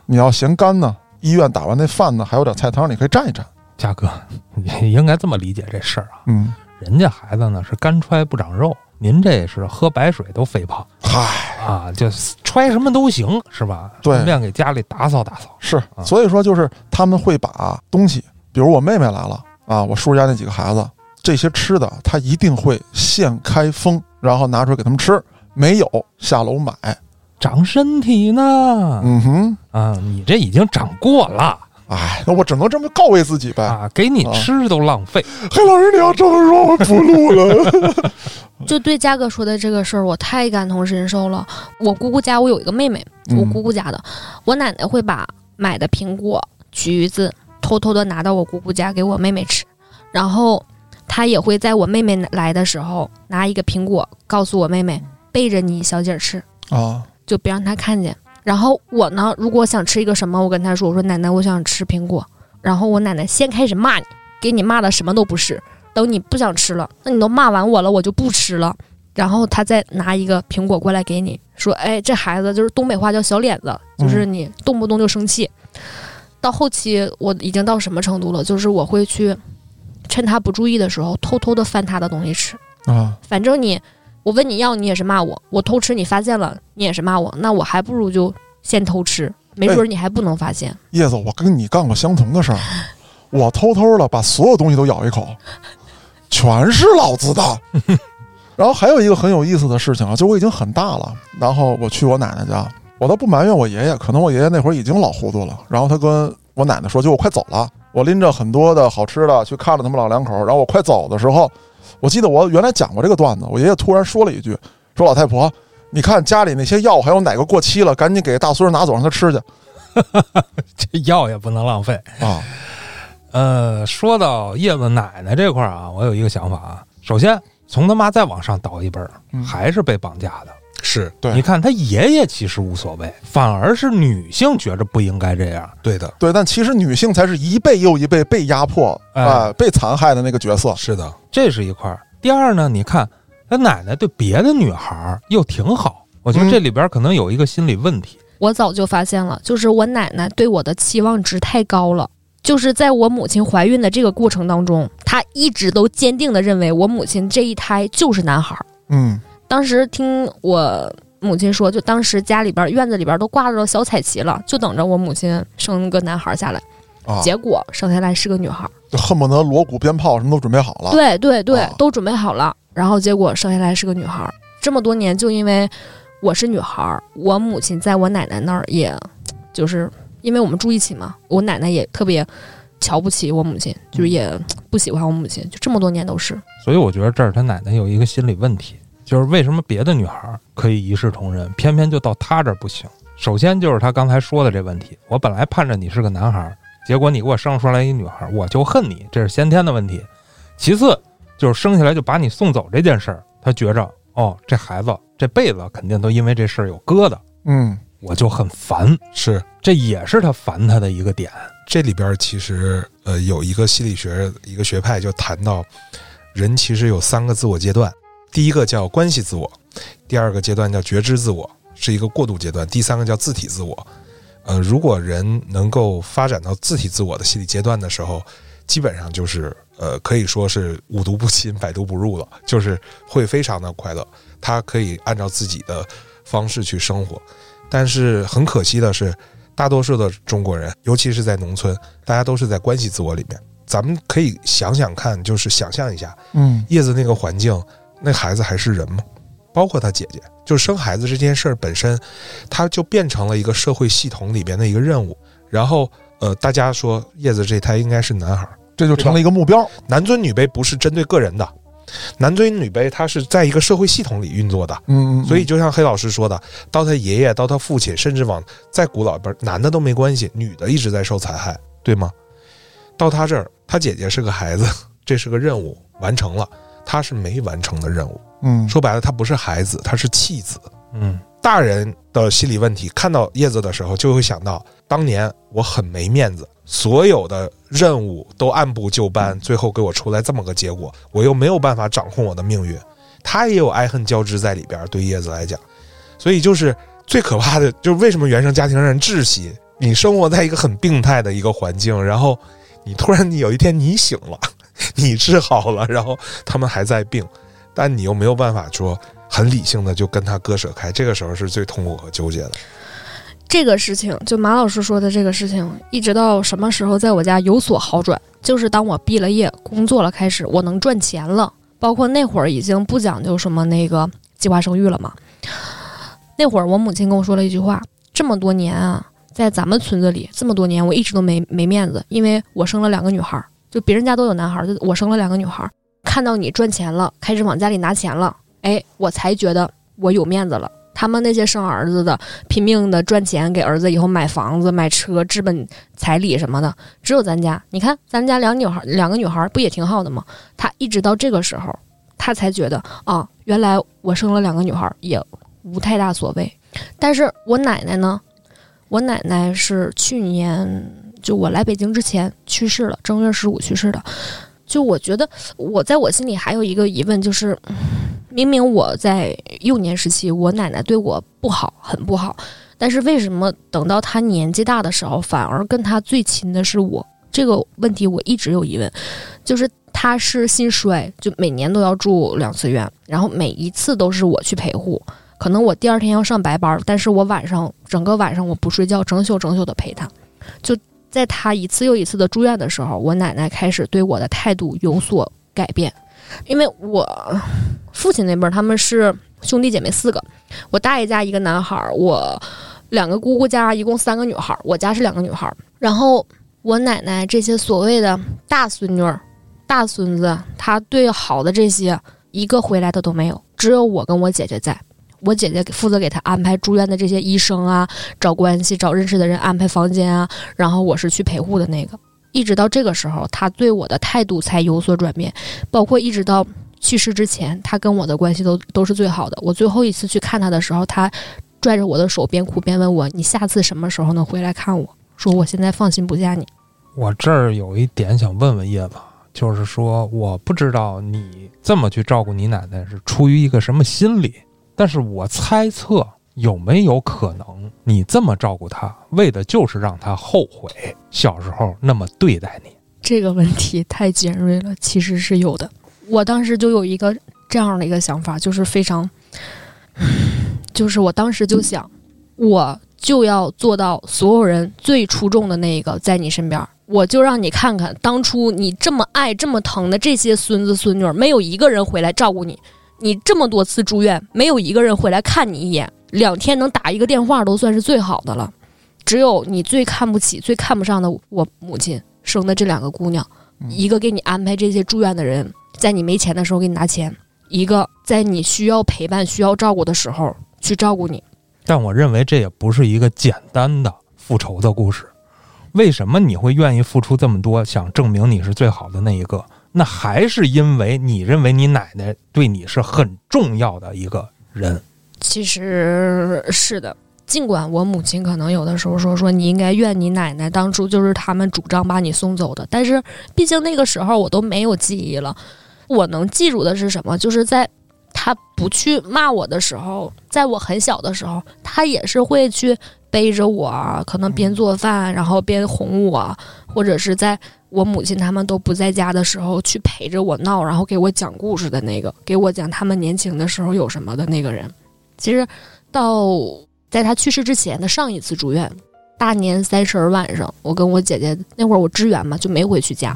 你要嫌干呢，医院打完那饭呢，还有点菜汤，你可以蘸一蘸。嘉哥，你应该这么理解这事儿啊。嗯，人家孩子呢是干揣不长肉，您这是喝白水都肥胖嗨。啊，就揣什么都行是吧？对顺便给家里打扫打扫。是，啊所以说就是他们会把东西，比如我妹妹来了啊，我叔家那几个孩子，这些吃的他一定会现开封，然后拿出来给他们吃，没有下楼买。长身体呢？嗯哼，啊，你这已经长过了哎，那我只能这么告慰自己呗。啊，给你吃都浪费。黑老师，你要这么说，我不录了。就对嘉哥说的这个事儿，我太感同身受了。我姑姑家我有一个妹妹，我姑姑家的，我奶奶会把买的苹果、橘子偷偷的拿到我姑姑家给我妹妹吃，然后她也会在我妹妹来的时候拿一个苹果，告诉我妹妹背着你小姐儿吃，啊，就别让她看见。然后我呢，如果想吃一个什么，我跟他说，我说奶奶，我想吃苹果。然后我奶奶先开始骂你，给你骂的什么都不是。等你不想吃了，那你都骂完我了，我就不吃了。然后他再拿一个苹果过来给你，说：“哎，这孩子就是东北话叫小脸子，就是你动不动就生气。到后期我已经到什么程度了？就是我会去趁他不注意的时候，偷偷的翻他的东西吃。啊，反正你，我问你要，你也是骂我；我偷吃，你发现了，你也是骂我。那我还不如就先偷吃，没准你还不能发现。叶子，我跟你干过相同的事儿，我偷偷的把所有东西都咬一口，全是老子的。然后还有一个很有意思的事情啊，就我已经很大了，然后我去我奶奶家，我倒不埋怨我爷爷，可能我爷爷那会儿已经老糊涂了。然后他跟我奶奶说：“就我快走了，我拎着很多的好吃的去看了他们老两口。然后我快走的时候，我记得我原来讲过这个段子，我爷爷突然说了一句：说老太婆，你看家里那些药还有哪个过期了，赶紧给大孙拿走让他吃去。这药也不能浪费啊。呃，说到叶子奶奶这块儿啊，我有一个想法啊，首先。从他妈再往上倒一辈儿，还是被绑架的。是对，你看他爷爷其实无所谓，反而是女性觉着不应该这样。对的，对，但其实女性才是一辈又一辈被压迫啊、被残害的那个角色。是的，这是一块儿。第二呢，你看他奶奶对别的女孩又挺好，我觉得这里边可能有一个心理问题。我早就发现了，就是我奶奶对我的期望值太高了。就是在我母亲怀孕的这个过程当中，她一直都坚定的认为我母亲这一胎就是男孩儿。嗯，当时听我母亲说，就当时家里边院子里边都挂着小彩旗了，就等着我母亲生个男孩下来。啊，结果生下来是个女孩，就恨不得锣鼓鞭炮什么都准备好了。对对对，啊都准备好了。然后结果生下来是个女孩，这么多年就因为我是女孩，我母亲在我奶奶那儿，也就是。因为我们住一起嘛，我奶奶也特别瞧不起我母亲，就是也不喜欢我母亲，就这么多年都是。所以我觉得这儿他奶奶有一个心理问题，就是为什么别的女孩可以一视同仁，偏偏就到她这儿不行？首先就是他刚才说的这问题，我本来盼着你是个男孩，结果你给我生出来一女孩，我就恨你，这是先天的问题。其次就是生下来就把你送走这件事儿，他觉着哦，这孩子这辈子肯定都因为这事儿有疙瘩，嗯，我就很烦。是。这也是他烦他的一个点。这里边其实呃有一个心理学一个学派就谈到，人其实有三个自我阶段，第一个叫关系自我，第二个阶段叫觉知自我，是一个过渡阶段，第三个叫自体自我。呃，如果人能够发展到自体自我的心理阶段的时候，基本上就是呃可以说是五毒不侵，百毒不入了，就是会非常的快乐，他可以按照自己的方式去生活。但是很可惜的是。大多数的中国人，尤其是在农村，大家都是在关系自我里面。咱们可以想想看，就是想象一下，嗯，叶子那个环境，那孩子还是人吗？包括他姐姐，就是生孩子这件事儿本身，他就变成了一个社会系统里边的一个任务。然后，呃，大家说叶子这胎应该是男孩，这就成了一个目标。男尊女卑不是针对个人的。男尊女卑，他是在一个社会系统里运作的，嗯，所以就像黑老师说的，到他爷爷，到他父亲，甚至往再古老一辈，男的都没关系，女的一直在受残害，对吗？到他这儿，他姐姐是个孩子，这是个任务完成了，他是没完成的任务。嗯，说白了，他不是孩子，他是弃子。嗯，大人的心理问题，看到叶子的时候，就会想到当年我很没面子。所有的任务都按部就班，最后给我出来这么个结果，我又没有办法掌控我的命运，他也有爱恨交织在里边。对叶子来讲，所以就是最可怕的，就是为什么原生家庭让人窒息？你生活在一个很病态的一个环境，然后你突然有一天你醒了，你治好了，然后他们还在病，但你又没有办法说很理性的就跟他割舍开，这个时候是最痛苦和纠结的。这个事情，就马老师说的这个事情，一直到什么时候在我家有所好转？就是当我毕了业、工作了，开始我能赚钱了。包括那会儿已经不讲究什么那个计划生育了嘛。那会儿我母亲跟我说了一句话：这么多年啊，在咱们村子里这么多年，我一直都没没面子，因为我生了两个女孩，就别人家都有男孩，就我生了两个女孩。看到你赚钱了，开始往家里拿钱了，哎，我才觉得我有面子了。他们那些生儿子的拼命的赚钱，给儿子以后买房子、买车、置办彩礼什么的，只有咱家。你看，咱家两女孩，两个女孩不也挺好的吗？他一直到这个时候，他才觉得啊，原来我生了两个女孩也无太大所谓。但是我奶奶呢，我奶奶是去年就我来北京之前去世了，正月十五去世的。就我觉得，我在我心里还有一个疑问，就是明明我在幼年时期，我奶奶对我不好，很不好，但是为什么等到她年纪大的时候，反而跟她最亲的是我？这个问题我一直有疑问，就是她是心衰，就每年都要住两次院，然后每一次都是我去陪护。可能我第二天要上白班，但是我晚上整个晚上我不睡觉，整宿整宿的陪她。就在他一次又一次的住院的时候，我奶奶开始对我的态度有所改变，因为我父亲那边他们是兄弟姐妹四个，我大爷家一个男孩，我两个姑姑家一共三个女孩，我家是两个女孩。然后我奶奶这些所谓的大孙女儿、大孙子，他对好的这些一个回来的都没有，只有我跟我姐姐在。我姐姐负责给他安排住院的这些医生啊，找关系、找认识的人安排房间啊，然后我是去陪护的那个。一直到这个时候，他对我的态度才有所转变，包括一直到去世之前，他跟我的关系都都是最好的。我最后一次去看他的时候，他拽着我的手，边哭边问我：“你下次什么时候能回来看我？”说我现在放心不下你。我这儿有一点想问问叶子，就是说，我不知道你这么去照顾你奶奶是出于一个什么心理，但是我猜测有没有可能，你这么照顾他，为的就是让他后悔小时候那么对待你。这个问题太尖锐了，其实是有的。我当时就有一个这样的一个想法，就是非常，就是我当时就想，我就要做到所有人最出众的那一个，在你身边，我就让你看看，当初你这么爱、这么疼的这些孙子孙女，没有一个人回来照顾你。你这么多次住院，没有一个人回来看你一眼，两天能打一个电话都算是最好的了。只有你最看不起、最看不上的我母亲生的这两个姑娘，一个给你安排这些住院的人，在你没钱的时候给你拿钱，一个在你需要陪伴、需要照顾的时候去照顾你。但我认为这也不是一个简单的复仇的故事。为什么你会愿意付出这么多，想证明你是最好的那一个？那还是因为你认为你奶奶对你是很重要的一个人。其实是的，尽管我母亲可能有的时候说说你应该怨你奶奶当初就是他们主张把你送走的，但是毕竟那个时候我都没有记忆了。我能记住的是什么？就是在他不去骂我的时候，在我很小的时候，他也是会去背着我，可能边做饭然后边哄我，或者是在我母亲他们都不在家的时候去陪着我闹，然后给我讲故事的那个，给我讲他们年轻的时候有什么的那个人。其实到在他去世之前的上一次住院，大年三十晚上，我跟我姐姐那会儿我支援嘛，就没回去家，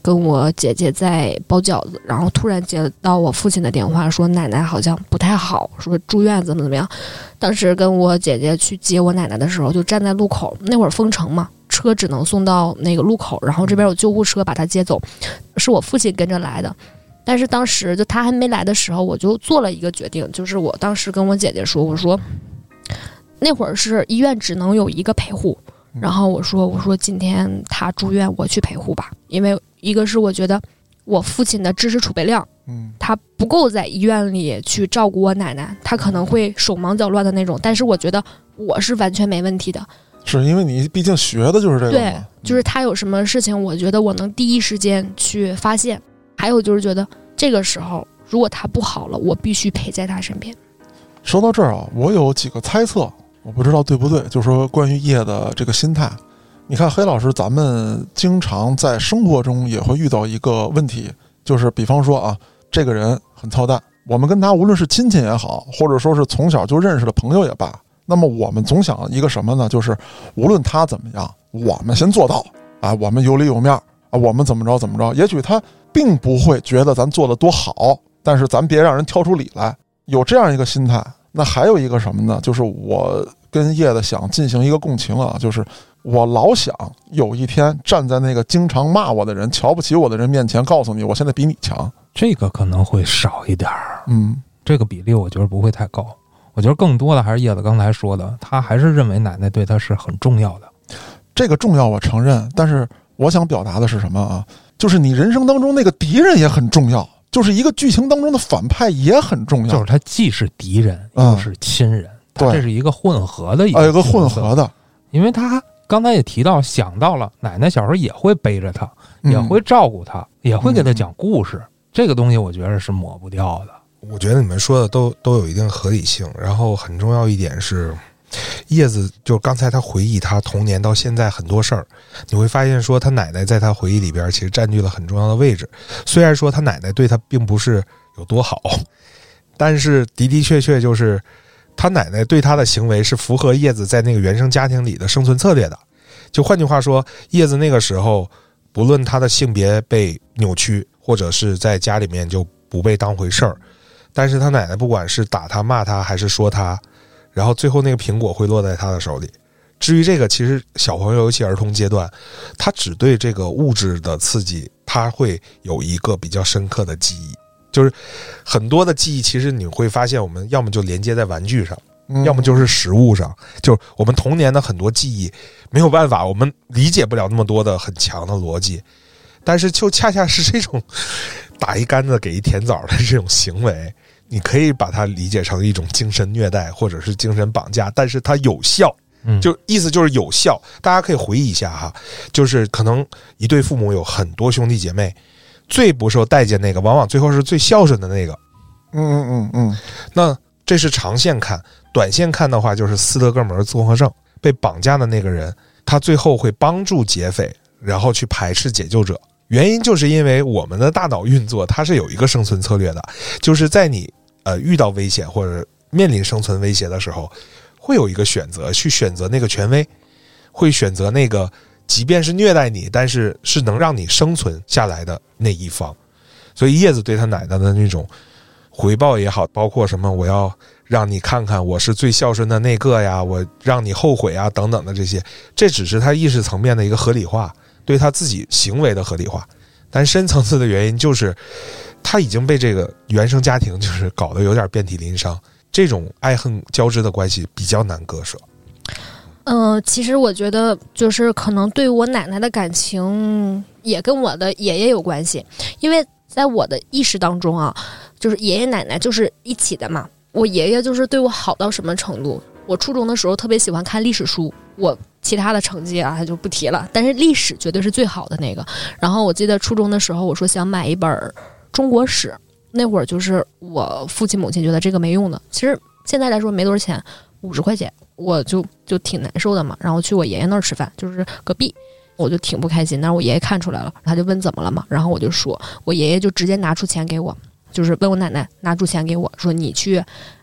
跟我姐姐在包饺子，然后突然接到我父亲的电话，说奶奶好像不太好，说住院怎么怎么样。当时跟我姐姐去接我奶奶的时候，就站在路口，那会儿封城嘛，车只能送到那个路口，然后这边有救护车把她接走，是我父亲跟着来的。但是当时就他还没来的时候，我就做了一个决定，就是我当时跟我姐姐说，我说那会儿是医院只能有一个陪护，然后我说我说今天他住院，我去陪护吧，因为一个是我觉得我父亲的知识储备量，嗯，他不够在医院里去照顾我奶奶，他可能会手忙脚乱的那种，但是我觉得我是完全没问题的，是因为你毕竟学的就是这个对，就是他有什么事情，我觉得我能第一时间去发现。还有就是觉得这个时候，如果他不好了，我必须陪在他身边。说到这儿啊，我有几个猜测，我不知道对不对，就是说关于叶的这个心态。你看，黑老师，咱们经常在生活中也会遇到一个问题，就是比方说啊，这个人很操蛋，我们跟他无论是亲戚也好，或者说是从小就认识的朋友也罢，那么我们总想一个什么呢？就是无论他怎么样，我们先做到啊，我们有里有面啊，我们怎么着怎么着。也许他并不会觉得咱做的多好，但是咱别让人挑出理来，有这样一个心态。那还有一个什么呢？就是我跟叶子想进行一个共情啊，就是我老想有一天站在那个经常骂我的人、瞧不起我的人面前，告诉你我现在比你强。这个可能会少一点儿，嗯这个比例我觉得不会太高。我觉得更多的还是叶子刚才说的，他还是认为奶奶对他是很重要的。这个重要我承认，但是我想表达的是什么啊？就是你人生当中那个敌人也很重要，就是一个剧情当中的反派也很重要，就是他既是敌人嗯又是亲人，这是一个混合的有个混合的。因为他刚才也提到，想到了奶奶小时候也会背着他，嗯也会照顾他，也会给他讲故事。这个东西我觉得是抹不掉的。我觉得你们说的都都有一定合理性。然后很重要一点是，叶子就刚才他回忆他童年到现在很多事儿，你会发现说他奶奶在他回忆里边其实占据了很重要的位置。虽然说他奶奶对他并不是有多好，但是的的确确就是他奶奶对他的行为是符合叶子在那个原生家庭里的生存策略的。就换句话说，叶子那个时候不论他的性别被扭曲，或者是在家里面就不被当回事儿。但是他奶奶不管是打他、骂他，还是说他，然后最后那个苹果会落在他的手里。至于这个，其实小朋友尤其儿童阶段，他只对这个物质的刺激，他会有一个比较深刻的记忆。就是很多的记忆，其实你会发现，我们要么就连接在玩具上，嗯要么就是食物上。就是我们童年的很多记忆，没有办法，我们理解不了那么多的很强的逻辑。但是就恰恰是这种打一竿子给一甜枣的这种行为，你可以把它理解成一种精神虐待或者是精神绑架，但是它有效，嗯，就意思就是有效。大家可以回忆一下哈，就是可能一对父母有很多兄弟姐妹，最不受待见那个，往往最后是最孝顺的那个。嗯嗯嗯嗯那这是长线看，短线看的话，就是斯德哥尔摩综合症，被绑架的那个人，他最后会帮助劫匪，然后去排斥解救者。原因就是因为我们的大脑运作，它是有一个生存策略的，就是在你呃遇到危险或者面临生存威胁的时候，会有一个选择，去选择那个权威，会选择那个即便是虐待你，但是是能让你生存下来的那一方。所以叶子对他奶奶的那种回报也好，包括什么我要让你看看我是最孝顺的那个呀，我让你后悔啊等等的这些，这只是他意识层面的一个合理化，对他自己行为的合理化。但深层次的原因就是，他已经被这个原生家庭就是搞得有点遍体鳞伤，这种爱恨交织的关系比较难割舍。嗯、其实我觉得就是可能对我奶奶的感情也跟我的爷爷有关系，因为在我的意识当中啊，就是爷爷奶奶就是一起的嘛。我爷爷就是对我好到什么程度？我初中的时候特别喜欢看历史书，我其他的成绩啊就不提了，但是历史绝对是最好的那个。然后我记得初中的时候，我说想买一本儿中国史，那会儿就是我父亲母亲觉得这个没用的，其实现在来说没多少钱，五十块钱。我就就挺难受的嘛，然后去我爷爷那儿吃饭，就是隔壁，我就挺不开心。但是我爷爷看出来了，他就问怎么了嘛，然后我就说，我爷爷就直接拿出钱给我，就是问我奶奶拿出钱给我说，你去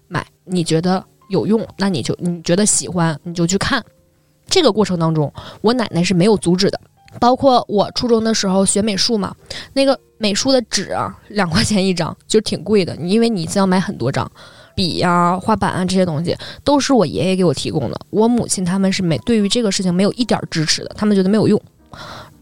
买，你觉得有用，那你就你觉得喜欢，你就去看。这个过程当中，我奶奶是没有阻止的。包括我初中的时候学美术嘛，那个美术的纸啊，两块钱一张，就挺贵的，因为你一次要买很多张。笔呀、画板啊这些东西都是我爷爷给我提供的。我母亲他们是没对于这个事情没有一点支持的，他们觉得没有用。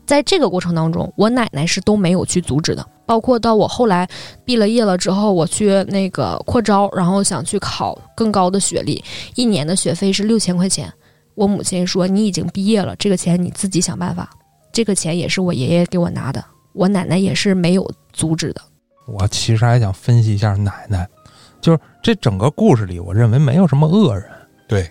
在这个过程当中，我奶奶是都没有去阻止的。包括到我后来毕了业了之后，我去那个扩招，然后想去考更高的学历，一年的学费是六千块钱。我母亲说：“你已经毕业了，这个钱你自己想办法。”这个钱也是我爷爷给我拿的，我奶奶也是没有阻止的。我其实还想分析一下奶奶，就是这整个故事里，我认为没有什么恶人，对，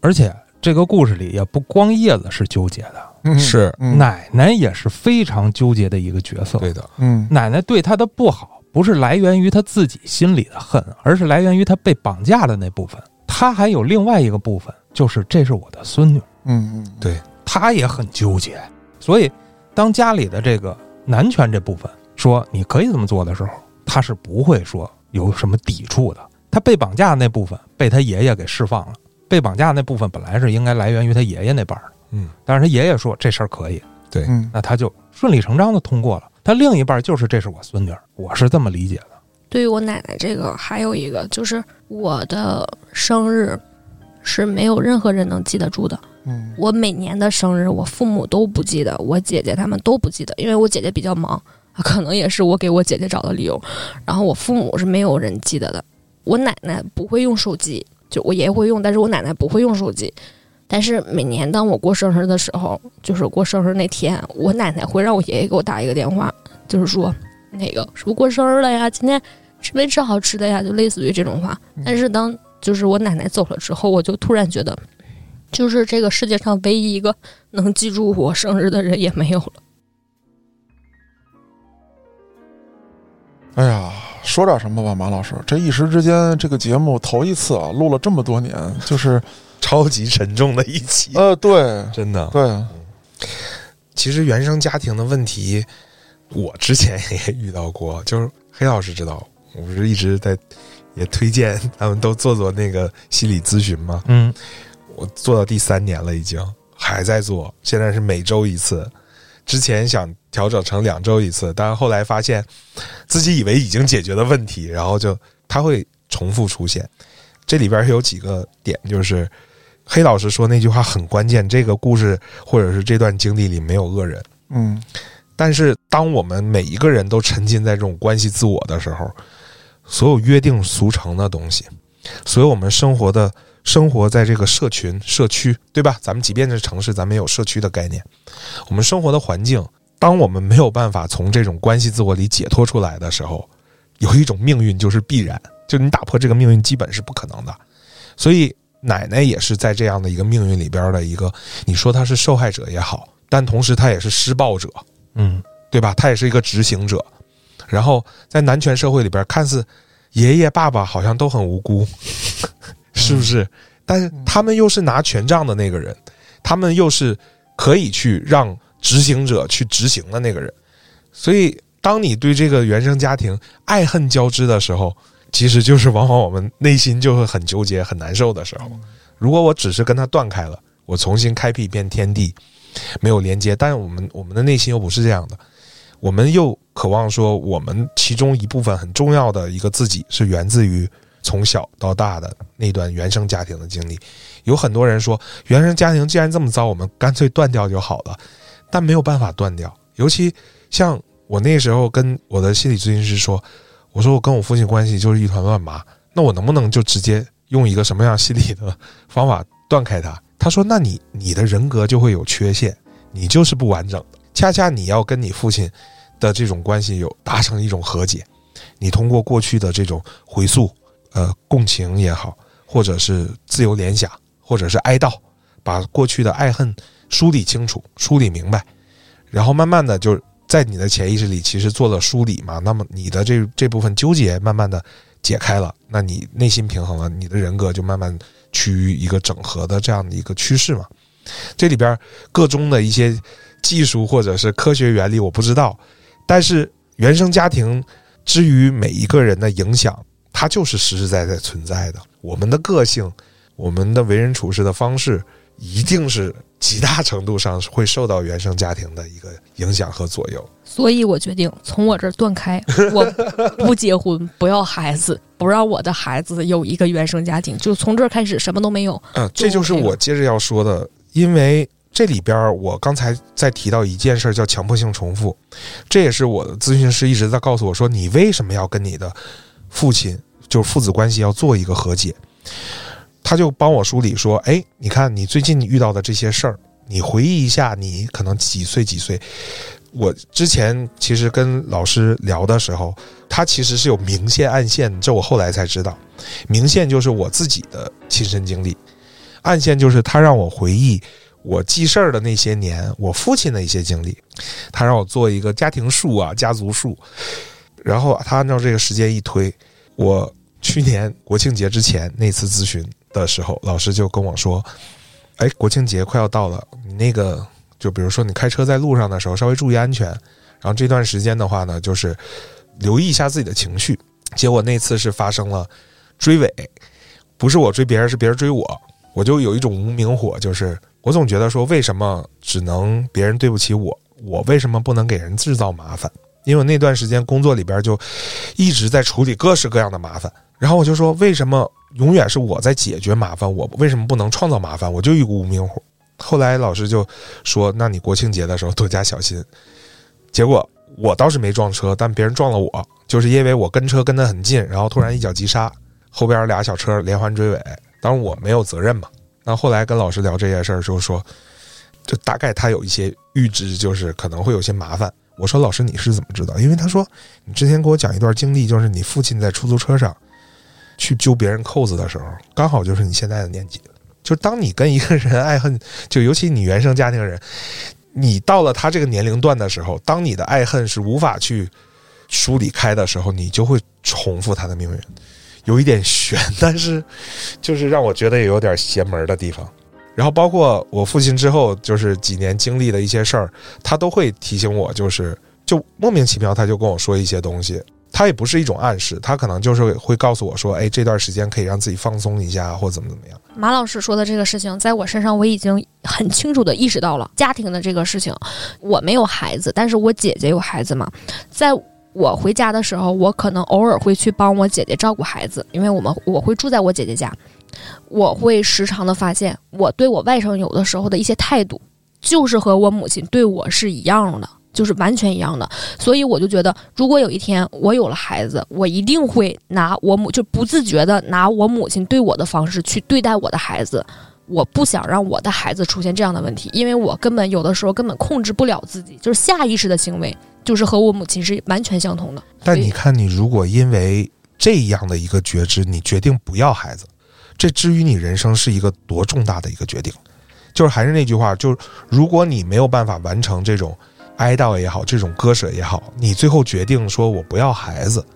而且这个故事里也不光叶子是纠结的，嗯，是嗯奶奶也是非常纠结的一个角色。对的，嗯奶奶对她的不好，不是来源于她自己心里的恨，而是来源于她被绑架的那部分。她还有另外一个部分，就是这是我的孙女，嗯嗯对她也很纠结。所以，当家里的这个男权这部分说你可以这么做的时候，他是不会说有什么抵触的。他被绑架那部分被他爷爷给释放了，被绑架那部分本来是应该来源于他爷爷那半儿的，嗯，但是他爷爷说这事儿可以，对那他就顺理成章的通过了。他另一半就是这是我孙女儿，我是这么理解的。对于我奶奶这个，还有一个就是我的生日是没有任何人能记得住的。我每年的生日，我父母都不记得，我姐姐他们都不记得，因为我姐姐比较忙，可能也是我给我姐姐找的理由。然后我父母是没有人记得的。我奶奶不会用手机，就我爷爷会用，但是我奶奶不会用手机。但是每年当我过生日的时候，就是过生日那天，我奶奶会让我爷爷给我打一个电话，就是说那个是不是过生日了呀？今天吃没吃好吃的呀？就类似于这种话。但是当就是我奶奶走了之后，我就突然觉得就是这个世界上唯一一个能记住我生日的人也没有了。哎呀，说点什么吧，马老师。这一时之间，这个节目头一次啊，录了这么多年，就是 超级沉重的一期，呃，对真的。对，其实原生家庭的问题，我之前也遇到过，就是黑老师知道，我不是一直在也推荐他们都做做那个心理咨询吗？嗯，我做到第三年了，已经还在做，现在是每周一次。之前想调整成两周一次，但是后来发现自己以为已经解决了问题，然后就它会重复出现。这里边有几个点，就是黑老师说那句话很关键：这个故事或者是这段经历里没有恶人。嗯但是，当我们每一个人都沉浸在这种关系自我的时候，所有约定俗成的东西，所有我们生活的生活在这个社群、社区，对吧？咱们即便是城市，咱们也有社区的概念。我们生活的环境，当我们没有办法从这种关系自我里解脱出来的时候，有一种命运就是必然，就你打破这个命运基本是不可能的。所以，奶奶也是在这样的一个命运里边的一个，你说她是受害者也好，但同时她也是施暴者。嗯，对吧？她也是一个执行者，然后在男权社会里边，看似爷爷爸爸好像都很无辜，是不是？但是他们又是拿权杖的那个人，他们又是可以去让执行者去执行的那个人。所以，当你对这个原生家庭爱恨交织的时候，其实就是往往我们内心就会很纠结、很难受的时候。如果我只是跟他断开了，我重新开辟一片天地，没有连接，但是我们我们的内心又不是这样的，我们又渴望说，我们其中一部分很重要的一个自己是源自于从小到大的那段原生家庭的经历。有很多人说，原生家庭既然这么糟，我们干脆断掉就好了，但没有办法断掉。尤其像我那时候跟我的心理咨询师说，我说我跟我父亲关系就是一团乱麻，那我能不能就直接用一个什么样心理的方法断开他？他说：“那你你的人格就会有缺陷，你就是不完整的。恰恰你要跟你父亲的这种关系有达成一种和解，你通过过去的这种回溯，呃，共情也好，或者是自由联想，或者是哀悼，把过去的爱恨梳理清楚、梳理明白，然后慢慢的就在你的潜意识里其实做了梳理嘛。那么你的这这部分纠结慢慢的解开了，那你内心平衡了，你的人格就慢慢。”趋于一个整合的这样的一个趋势嘛，这里边各中的一些技术或者是科学原理我不知道，但是原生家庭之于每一个人的影响，它就是实实在在存在的。我们的个性，我们的为人处事的方式，一定是极大程度上会受到原生家庭的一个影响和左右。所以我决定从我这儿断开，我不结婚，不要孩子，不让我的孩子有一个原生家庭，就从这儿开始什么都没有。嗯，这就是我接着要说的，因为这里边我刚才在提到一件事叫强迫性重复，这也是我的咨询师一直在告诉我说，你为什么要跟你的父亲就是父子关系要做一个和解？他就帮我梳理说，哎，你看你最近遇到的这些事儿，你回忆一下，你可能几岁几岁。我之前其实跟老师聊的时候，他其实是有明线暗线，这我后来才知道。明线就是我自己的亲身经历，暗线就是他让我回忆我记事儿的那些年，我父亲的一些经历。他让我做一个家庭树啊，家族树。然后他按照这个时间一推，我去年国庆节之前那次咨询的时候，老师就跟我说：“哎，国庆节快要到了，你那个。”就比如说，你开车在路上的时候，稍微注意安全。然后这段时间的话呢，就是留意一下自己的情绪。结果那次是发生了追尾，不是我追别人，是别人追我。我就有一种无名火，就是我总觉得说，为什么只能别人对不起我？我为什么不能给人制造麻烦？因为那段时间工作里边就一直在处理各式各样的麻烦。然后我就说，为什么永远是我在解决麻烦？我为什么不能创造麻烦？我就一股无名火。后来老师就说：“那你国庆节的时候多加小心。”结果我倒是没撞车，但别人撞了我，就是因为我跟车跟得很近，然后突然一脚急刹，后边俩小车连环追尾。当然我没有责任嘛。那后来跟老师聊这件事儿，就说，就大概他有一些预知，就是可能会有些麻烦。我说：“老师，你是怎么知道？”因为他说：“你之前给我讲一段经历，就是你父亲在出租车上去揪别人扣子的时候，刚好就是你现在的年纪。”就当你跟一个人爱恨，就尤其你原生家庭的人，你到了他这个年龄段的时候，当你的爱恨是无法去梳理开的时候，你就会重复他的命运。有一点悬，但是就是让我觉得也有点邪门的地方。然后包括我父亲之后，就是几年经历的一些事儿，他都会提醒我，就是就莫名其妙他就跟我说一些东西，他也不是一种暗示，他可能就是会告诉我说，哎，这段时间可以让自己放松一下，或怎么怎么样。马老师说的这个事情，在我身上我已经很清楚的意识到了家庭的这个事情。我没有孩子，但是我姐姐有孩子嘛，在我回家的时候，我可能偶尔会去帮我姐姐照顾孩子，因为我们我会住在我姐姐家，我会时常的发现，我对我外甥有的时候的一些态度，就是和我母亲对我是一样的，就是完全一样的。所以我就觉得，如果有一天我有了孩子，我一定会拿我母就不自觉的拿我母亲对我的方式去对待我的孩子。我不想让我的孩子出现这样的问题，因为我根本有的时候根本控制不了自己，就是下意识的行为。就是和我母亲是完全相同的。但你看，你如果因为这样的一个觉知，你决定不要孩子，这至于你人生是一个多重大的一个决定。就是还是那句话，就是如果你没有办法完成这种哀悼也好，这种割舍也好，你最后决定说我不要孩子，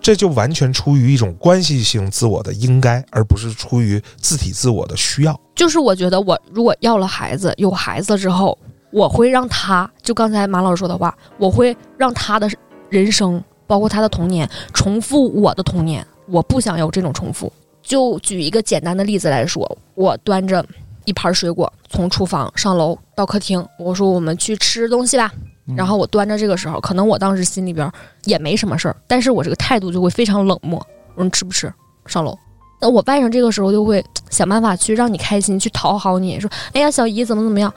这就完全出于一种关系性自我的应该，而不是出于自体自我的需要。就是我觉得，我如果要了孩子，有孩子之后。我会让他就刚才马老师说的话，我会让他的人生，包括他的童年，重复我的童年。我不想有这种重复。就举一个简单的例子来说，我端着一盘水果从厨房上楼到客厅，我说我们去吃东西吧。然后我端着这个时候，可能我当时心里边也没什么事儿，但是我这个态度就会非常冷漠。我说你吃不吃？上楼。那我外甥这个时候就会想办法去让你开心，去讨好你，说哎呀小姨怎么怎么样。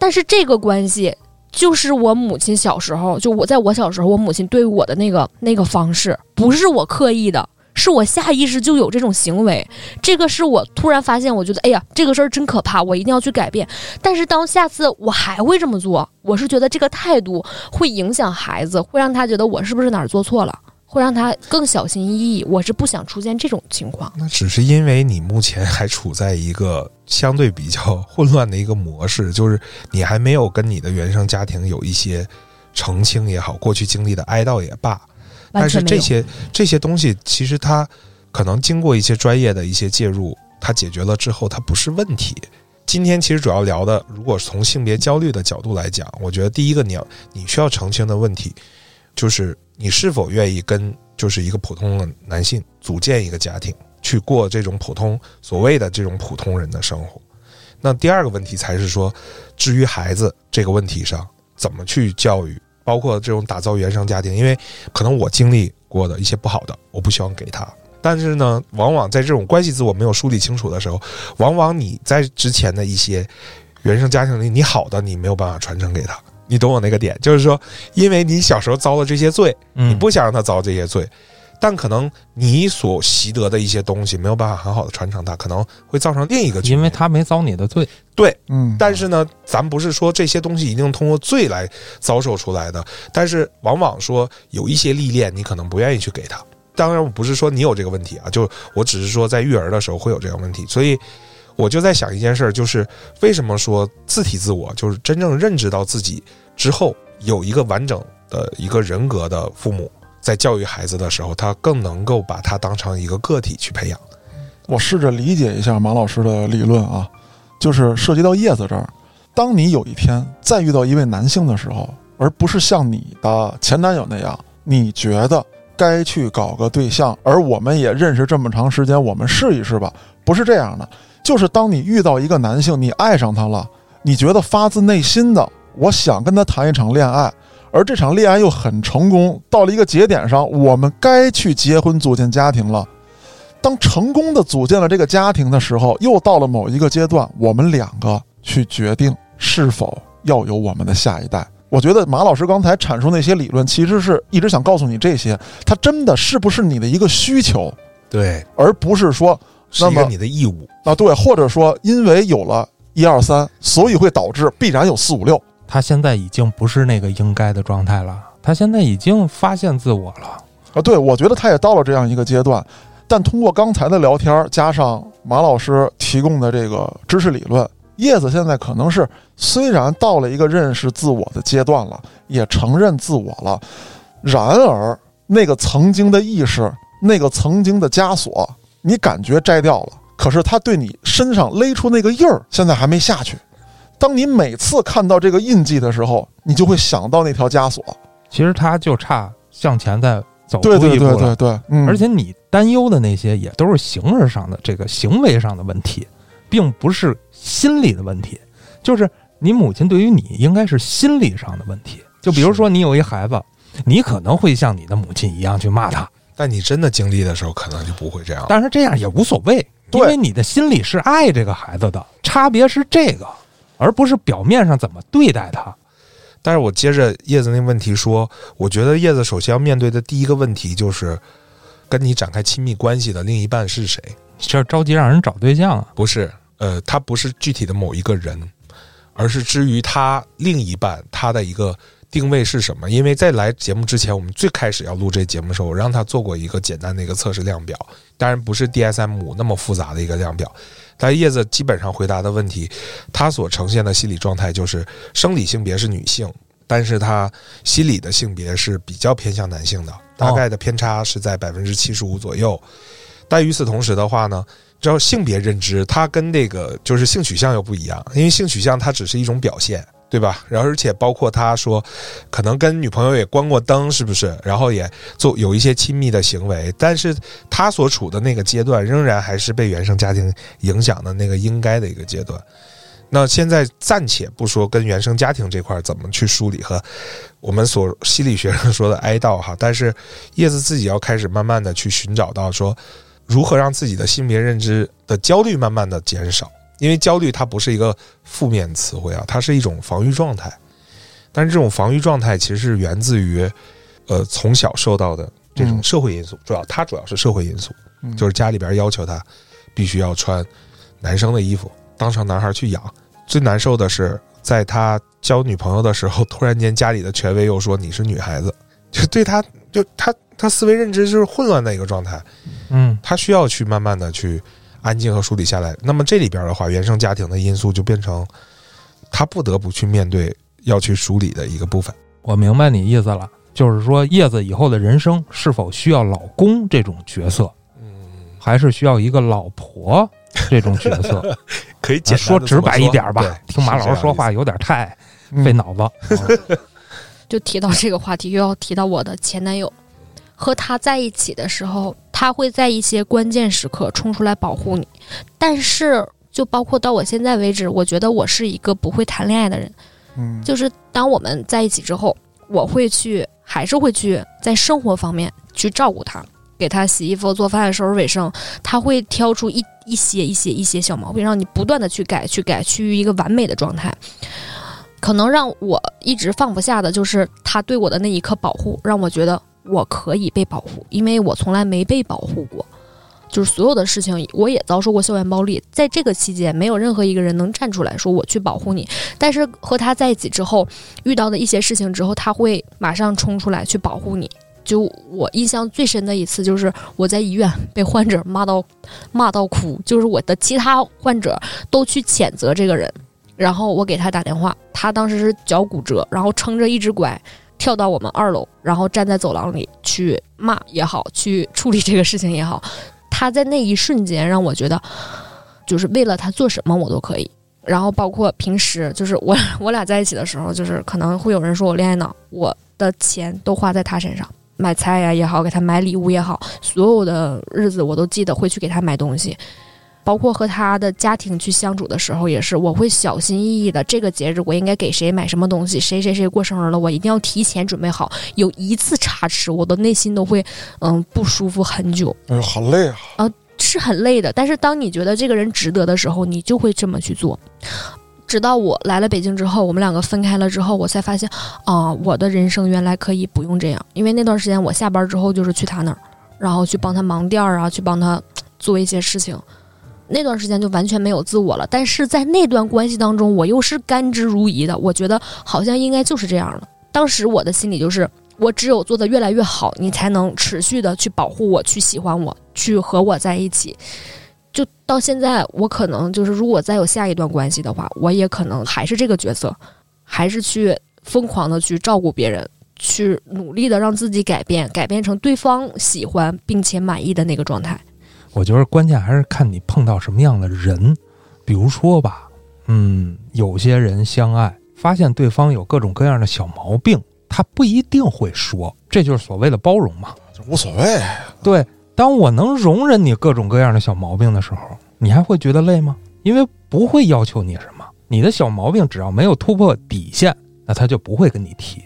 但是这个关系就是我母亲小时候，就我在我小时候，我母亲对我的那个那个方式，不是我刻意的，是我下意识就有这种行为。这个是我突然发现，我觉得，哎呀，这个事儿真可怕，我一定要去改变。但是当下次我还会这么做，我是觉得这个态度会影响孩子，会让他觉得我是不是哪儿做错了。会让他更小心翼翼，我是不想出现这种情况。那只是因为你目前还处在一个相对比较混乱的一个模式，就是你还没有跟你的原生家庭有一些澄清也好，过去经历的哀悼也罢。但是这些这些东西，其实它可能经过一些专业的一些介入，它解决了之后，它不是问题。今天其实主要聊的，如果从性别焦虑的角度来讲，我觉得第一个你要你需要澄清的问题就是。你是否愿意跟就是一个普通的男性组建一个家庭，去过这种普通所谓的这种普通人的生活？那第二个问题才是说，至于孩子这个问题上，怎么去教育，包括这种打造原生家庭？因为可能我经历过的一些不好的，我不希望给他。但是呢，往往在这种关系自我没有梳理清楚的时候，往往你在之前的一些原生家庭里，你好的你没有办法传承给他。你懂我那个点，就是说，因为你小时候遭了这些罪，你不想让他遭这些罪，但可能你所习得的一些东西没有办法很好的传承它，可能会造成另一个。因为他没遭你的罪，对，嗯。但是呢，咱不是说这些东西一定通过罪来遭受出来的，但是往往说有一些历练，你可能不愿意去给他。当然，我不是说你有这个问题啊，就我只是说在育儿的时候会有这个问题，所以。我就在想一件事儿，就是为什么说自体自我，就是真正认知到自己之后，有一个完整的一个人格的父母，在教育孩子的时候，他更能够把他当成一个个体去培养。我试着理解一下马老师的理论啊，就是涉及到叶子这儿，当你有一天再遇到一位男性的时候，而不是像你的前男友那样，你觉得该去搞个对象，而我们也认识这么长时间，我们试一试吧，不是这样的。就是当你遇到一个男性，你爱上他了，你觉得发自内心的，我想跟他谈一场恋爱，而这场恋爱又很成功，到了一个节点上，我们该去结婚组建家庭了。当成功的组建了这个家庭的时候，又到了某一个阶段，我们两个去决定是否要有我们的下一代。我觉得马老师刚才阐述那些理论，其实是一直想告诉你这些，它真的是不是你的一个需求？对，而不是说。那么你的义务啊，对，或者说因为有了一二三，所以会导致必然有四五六。他现在已经不是那个应该的状态了，他现在已经发现自我了啊。对，我觉得他也到了这样一个阶段，但通过刚才的聊天，加上马老师提供的这个知识理论，叶子现在可能是虽然到了一个认识自我的阶段了，也承认自我了，然而那个曾经的意识，那个曾经的枷锁，你感觉摘掉了，可是他对你身上勒出那个印儿，现在还没下去。当你每次看到这个印记的时候，你就会想到那条枷锁。其实他就差向前再走出对对一步了。对对对，嗯，而且你担忧的那些也都是形式上的这个行为上的问题，并不是心理的问题。就是你母亲对于你应该是心理上的问题。就比如说你有一孩子，你可能会像你的母亲一样去骂他，但你真的经历的时候，可能就不会这样。但是这样也无所谓，因为你的心里是爱这个孩子的，差别是这个，而不是表面上怎么对待他。但是我接着叶子那问题说，我觉得叶子首先要面对的第一个问题就是，跟你展开亲密关系的另一半是谁？这着急让人找对象啊，不是，呃，他不是具体的某一个人，而是至于他另一半他的一个定位是什么？因为在来节目之前，我们最开始要录这节目的时候，我让他做过一个简单的一个测试量表，当然不是 DSM 五那么复杂的一个量表。但叶子基本上回答的问题，他所呈现的心理状态就是生理性别是女性，但是她心理的性别是比较偏向男性的，大概的偏差是在百分之七十五左右。但与此同时的话呢，只要性别认知，它跟那个就是性取向又不一样，因为性取向它只是一种表现，对吧？然后而且包括他说，可能跟女朋友也关过灯，是不是？然后也做有一些亲密的行为，但是他所处的那个阶段，仍然还是被原生家庭影响的那个应该的一个阶段。那现在暂且不说跟原生家庭这块怎么去梳理和我们所心理学上说的哀悼哈，但是叶子自己要开始慢慢的去寻找到说，如何让自己的性别认知的焦虑慢慢的减少，因为焦虑它不是一个负面词汇啊，它是一种防御状态，但是这种防御状态其实是源自于，呃，从小受到的这种嗯社会因素，主要它主要是社会因素，嗯就是家里边要求他必须要穿男生的衣服，当成男孩去养。最难受的是，在他交女朋友的时候，突然间家里的权威又说你是女孩子，就对他就他他思维认知就是混乱的一个状态。嗯，他需要去慢慢的去安静和梳理下来。那么这里边的话，原生家庭的因素就变成他不得不去面对要去梳理的一个部分。我明白你意思了，就是说叶子以后的人生是否需要老公这种角色，嗯，还是需要一个老婆这种角色？可以咱说直白一点吧，听马老师说话有有点太嗯费脑子。就提到这个话题，又要提到我的前男友。和他在一起的时候，他会在一些关键时刻冲出来保护你，但是就包括到我现在为止，我觉得我是一个不会谈恋爱的人。嗯，就是当我们在一起之后，我会去，还是会去在生活方面去照顾他，给他洗衣服、做饭、收拾卫生。他会挑出一一些、一些、一些小毛病，让你不断的去改、去改，趋于一个完美的状态。可能让我一直放不下的就是他对我的那一刻保护，让我觉得我可以被保护，因为我从来没被保护过。就是所有的事情，我也遭受过校园暴力，在这个期间，没有任何一个人能站出来说我去保护你。但是和他在一起之后，遇到的一些事情之后，他会马上冲出来去保护你。就我印象最深的一次，就是我在医院 被患者骂到骂到哭，就是我的其他患者都去谴责这个人，然后我给他打电话，他当时是脚骨折，然后撑着一只拐跳到我们二楼，然后站在走廊里去骂也好，去处理这个事情也好，他在那一瞬间让我觉得，就是为了他做什么我都可以。然后包括平时，就是我 我俩在一起的时候，就是可能会有人说我恋爱脑，我的钱都花在他身上，买菜呀也好，给他买礼物也好，所有的日子我都记得会去给他买东西。包括和他的家庭去相处的时候，也是我会小心翼翼的。这个节日我应该给谁买什么东西？谁谁谁过生日了，我一定要提前准备好。有一次差池，我的内心都会嗯不舒服很久。哎呦，好累啊！是很累的，但是当你觉得这个人值得的时候，你就会这么去做。直到我来了北京之后，我们两个分开了之后，我才发现，啊、我的人生原来可以不用这样。因为那段时间我下班之后就是去他那儿，然后去帮他忙店儿啊，去帮他做一些事情。那段时间就完全没有自我了，但是在那段关系当中，我又是甘之如饴的。我觉得好像应该就是这样了。当时我的心里就是，我只有做的越来越好，你才能持续的去保护我，去喜欢我，去和我在一起。就到现在，我可能就是，如果再有下一段关系的话，我也可能还是这个角色，还是去疯狂的去照顾别人，去努力的让自己改变，改变成对方喜欢并且满意的那个状态。我觉得关键还是看你碰到什么样的人，比如说吧，嗯，有些人相爱，发现对方有各种各样的小毛病，他不一定会说，这就是所谓的包容嘛。就无所谓。对，当我能容忍你各种各样的小毛病的时候，你还会觉得累吗？因为不会要求你什么，你的小毛病只要没有突破底线，那他就不会跟你提。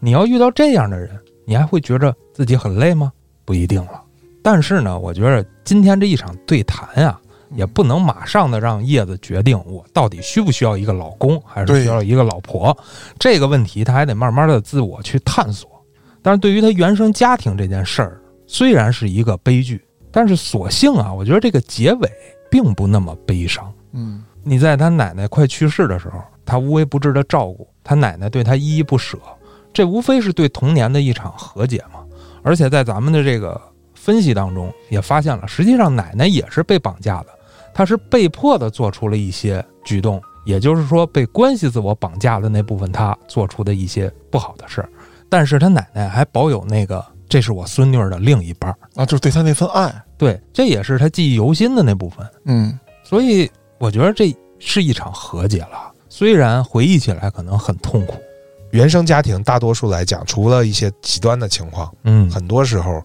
你要遇到这样的人，你还会觉着自己很累吗？不一定了。但是呢，我觉得今天这一场对谈啊，也不能马上的让叶子决定我到底需不需要一个老公，还是需要一个老婆。这个问题他还得慢慢的自我去探索。但是对于他原生家庭这件事儿，虽然是一个悲剧，但是所幸啊，我觉得这个结尾并不那么悲伤。嗯，你在他奶奶快去世的时候，他无微不至的照顾，他奶奶对他依依不舍，这无非是对童年的一场和解嘛。而且在咱们的这个分析当中也发现了，实际上奶奶也是被绑架的，她是被迫的做出了一些举动，也就是说被关系自我绑架的那部分她做出的一些不好的事儿。但是她奶奶还保有那个这是我孙女儿的另一半儿，啊，就是对她那份爱。对，这也是她记忆犹新的那部分。嗯，所以我觉得这是一场和解了，虽然回忆起来可能很痛苦。原生家庭大多数来讲，除了一些极端的情况，嗯，很多时候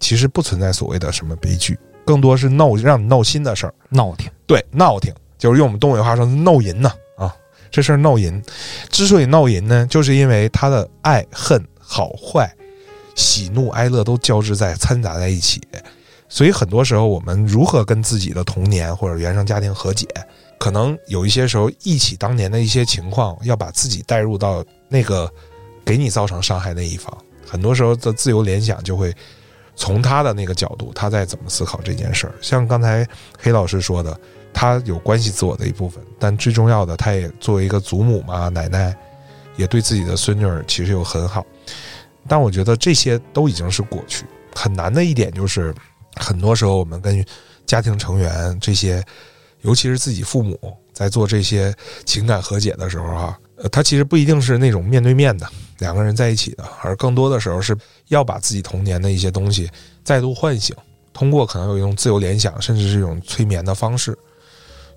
其实不存在所谓的什么悲剧，更多是闹让你闹心的事儿。闹挺。对，闹挺就是用我们东北话说闹淫呐啊，这事儿闹淫。之所以闹淫呢，就是因为他的爱恨好坏、喜怒哀乐都交织在掺杂在一起，所以很多时候我们如何跟自己的童年或者原生家庭和解，可能有一些时候忆起当年的一些情况，要把自己带入到那个给你造成伤害那一方，很多时候的自由联想就会。从他的那个角度，他在怎么思考这件事儿？像刚才黑老师说的，他有关系自我的一部分，但最重要的，他也作为一个祖母嘛，奶奶也对自己的孙女儿其实又很好。但我觉得这些都已经是过去。很难的一点就是，很多时候我们跟家庭成员这些，尤其是自己父母在做这些情感和解的时候啊，呃，他其实不一定是那种面对面的两个人在一起的，而更多的时候是要把自己童年的一些东西再度唤醒，通过可能有一种自由联想，甚至是一种催眠的方式，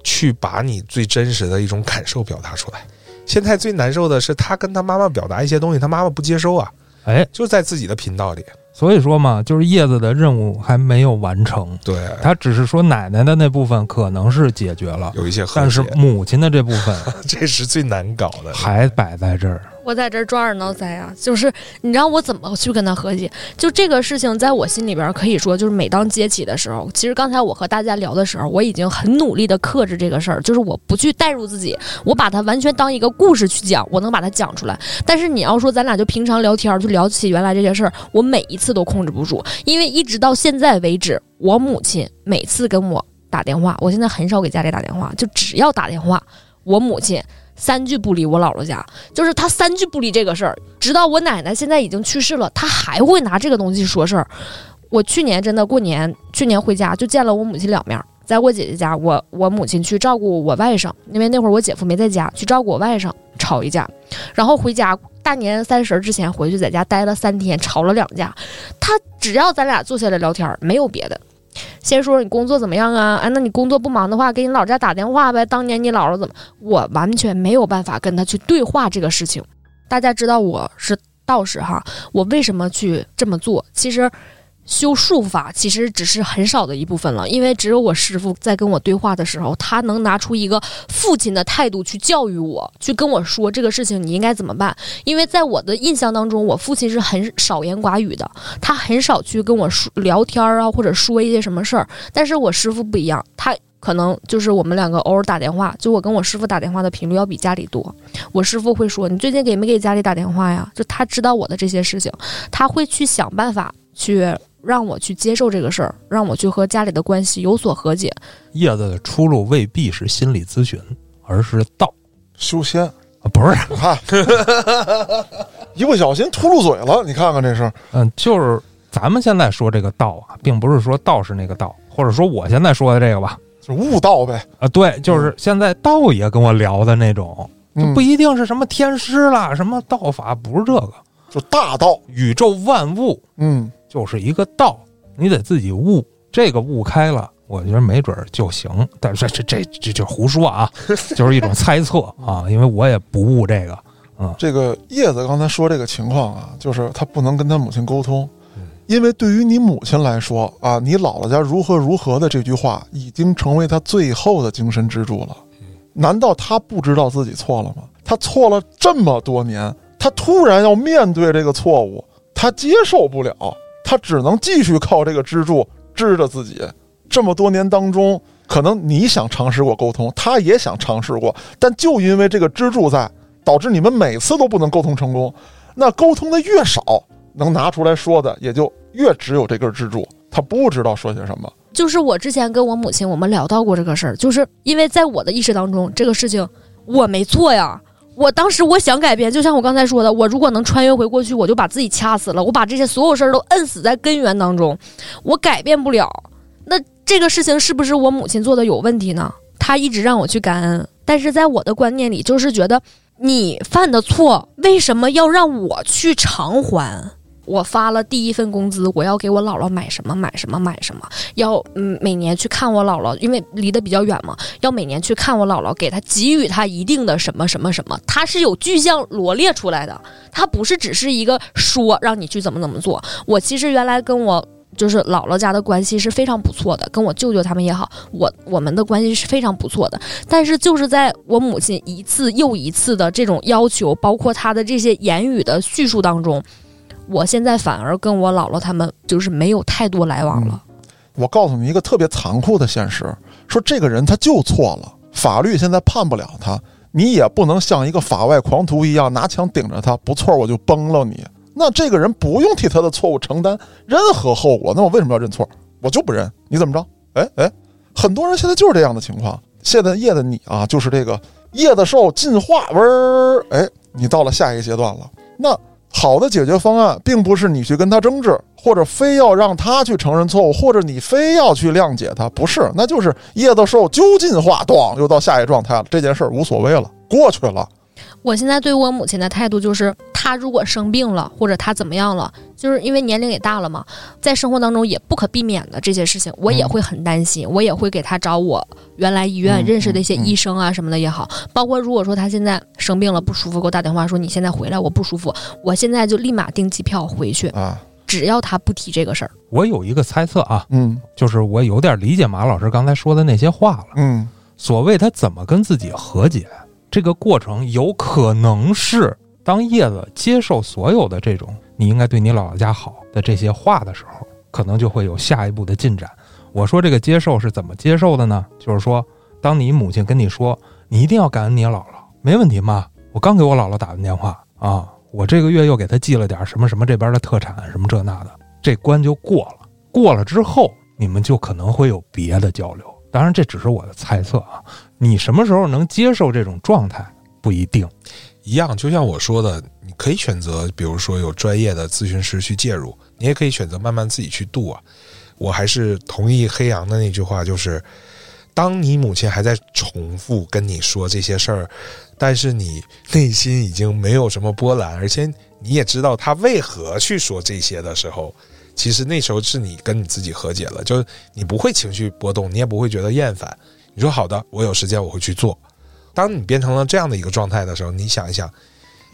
去把你最真实的一种感受表达出来。现在最难受的是，他跟他妈妈表达一些东西，他妈妈不接收啊，哎，就在自己的频道里。所以说嘛，就是叶子的任务还没有完成，对，他只是说奶奶的那部分可能是解决了，有一些和但是，母亲的这部分 这是最难搞的。还摆在这儿。我在这儿抓耳挠腮啊，就是你让我怎么去跟他和解？就这个事情，在我心里边可以说，就是每当接起的时候，其实刚才我和大家聊的时候，我已经很努力的克制这个事儿，就是我不去代入自己，我把它完全当一个故事去讲，我能把它讲出来。但是你要说咱俩就平常聊天，就聊起原来这些事儿，我每一次都控制不住，因为一直到现在为止，我母亲每次跟我打电话，我现在很少给家里打电话，就只要打电话，我母亲。三句不离我姥姥家，就是他三句不离这个事儿，直到我奶奶现在已经去世了，他还会拿这个东西说事儿。我去年真的过年，去年回家就见了我母亲两面儿，在我姐姐家，我我母亲去照顾我外甥，因为那会儿我姐夫没在家，去照顾我外甥，吵一架，然后回家大年三十之前回去在家待了三天，吵了两架。他只要咱俩坐下来聊天，没有别的。先说你工作怎么样啊？哎，那你工作不忙的话，给你老家打电话呗。当年你姥姥怎么？我完全没有办法跟他去对话这个事情。大家知道我是道士哈，我为什么去这么做？其实修术法其实只是很少的一部分了，因为只有我师傅在跟我对话的时候，他能拿出一个父亲的态度去教育我，去跟我说这个事情你应该怎么办。因为在我的印象当中，我父亲是很少言寡语的，他很少去跟我说聊天啊，或者说一些什么事儿。但是我师傅不一样，他可能就是我们两个偶尔打电话，就我跟我师傅打电话的频率要比家里多。我师傅会说：“你最近给没给家里打电话呀？”就他知道我的这些事情，他会去想办法去让我去接受这个事儿，让我去和家里的关系有所和解。叶子的出路未必是心理咨询，而是道。修仙。啊不是，你看，一不小心秃噜嘴了，你看看这事儿，嗯，就是咱们现在说这个道啊，并不是说道士那个道，或者说我现在说的这个吧，就悟道呗，啊，对，就是现在道爷跟我聊的那种，就嗯不，一定是什么天师啦，什么道法，不是这个，就大道，宇宙万物嗯，就是一个道，你得自己悟，这个悟开了，我觉得没准儿就行。但是这这这这就胡说啊，就是一种猜测啊，因为我也不悟这个。这个叶子刚才说这个情况啊，就是他不能跟他母亲沟通嗯，因为对于你母亲来说啊，你姥姥家如何如何的这句话已经成为他最后的精神支柱了。难道他不知道自己错了吗？他错了这么多年，他突然要面对这个错误，他接受不了，他只能继续靠这个支柱支着自己。这么多年当中，可能你想尝试过沟通，他也想尝试过，但就因为这个支柱在，导致你们每次都不能沟通成功。那沟通的越少，能拿出来说的也就越只有这根支柱，他不知道说些什么。就是我之前跟我母亲我们聊到过这个事儿，就是因为在我的意识当中，这个事情我没错呀。我当时我想改变，就像我刚才说的，我如果能穿越回过去，我就把自己掐死了，我把这些所有事儿都摁死在根源当中，我改变不了。那这个事情是不是我母亲做的有问题呢？她一直让我去感恩，但是在我的观念里，就是觉得你犯的错，为什么要让我去偿还？我发了第一份工资，我要给我姥姥买什么买什么买什么，要嗯每年去看我姥姥，因为离得比较远嘛，要每年去看我姥姥，给她给予她一定的什么什么什么，它是有具象罗列出来的，它不是只是一个说让你去怎么怎么做。我其实原来跟我就是姥姥家的关系是非常不错的，跟我舅舅他们也好，我我们的关系是非常不错的。但是就是在我母亲一次又一次的这种要求，包括她的这些言语的叙述当中，我现在反而跟我姥姥他们就是没有太多来往了。我告诉你一个特别残酷的现实：说这个人他就错了，法律现在判不了他，你也不能像一个法外狂徒一样拿枪顶着他，不错我就崩了你。那这个人不用替他的错误承担任何后果，那我为什么要认错？我就不认，你怎么着？哎哎，很多人现在就是这样的情况。现在叶子你啊，就是这个叶子兽进化，嗡儿，哎，你到了下一个阶段了。那好的解决方案，并不是你去跟他争执，或者非要让他去承认错误，或者你非要去谅解他，不是，那就是叶子兽究进化，咣，又到下一状态了。这件事儿无所谓了，过去了。我现在对我母亲的态度就是，她如果生病了，或者她怎么样了，就是因为年龄也大了嘛，在生活当中也不可避免的这些事情，我也会很担心，我也会给她找我原来医院嗯认识的一些医生啊什么的也好，包括如果说她现在生病了不舒服，给我打电话说你现在回来我不舒服，我现在就立马订机票回去，啊，只要她不提这个事儿。我有一个猜测啊，嗯。就是我有点理解马老师刚才说的那些话了。嗯。所谓他怎么跟自己和解，这个过程有可能是当叶子接受所有的这种“你应该对你姥姥家好”的这些话的时候，可能就会有下一步的进展。我说这个接受是怎么接受的呢？就是说，当你母亲跟你说你一定要感恩你姥姥，没问题妈，我刚给我姥姥打完电话啊，我这个月又给她寄了点什么什么这边的特产什么这那的，这关就过了。过了之后，你们就可能会有别的交流。当然，这只是我的猜测啊。你什么时候能接受这种状态不一定。一样，就像我说的，你可以选择，比如说有专业的咨询师去介入，你也可以选择慢慢自己去度啊。我还是同意黑羊的那句话，就是当你母亲还在重复跟你说这些事儿，但是你内心已经没有什么波澜，而且你也知道她为何去说这些的时候，其实那时候是你跟你自己和解了，就是你不会情绪波动，你也不会觉得厌烦。你说好的，我有时间我会去做。当你变成了这样的一个状态的时候，你想一想，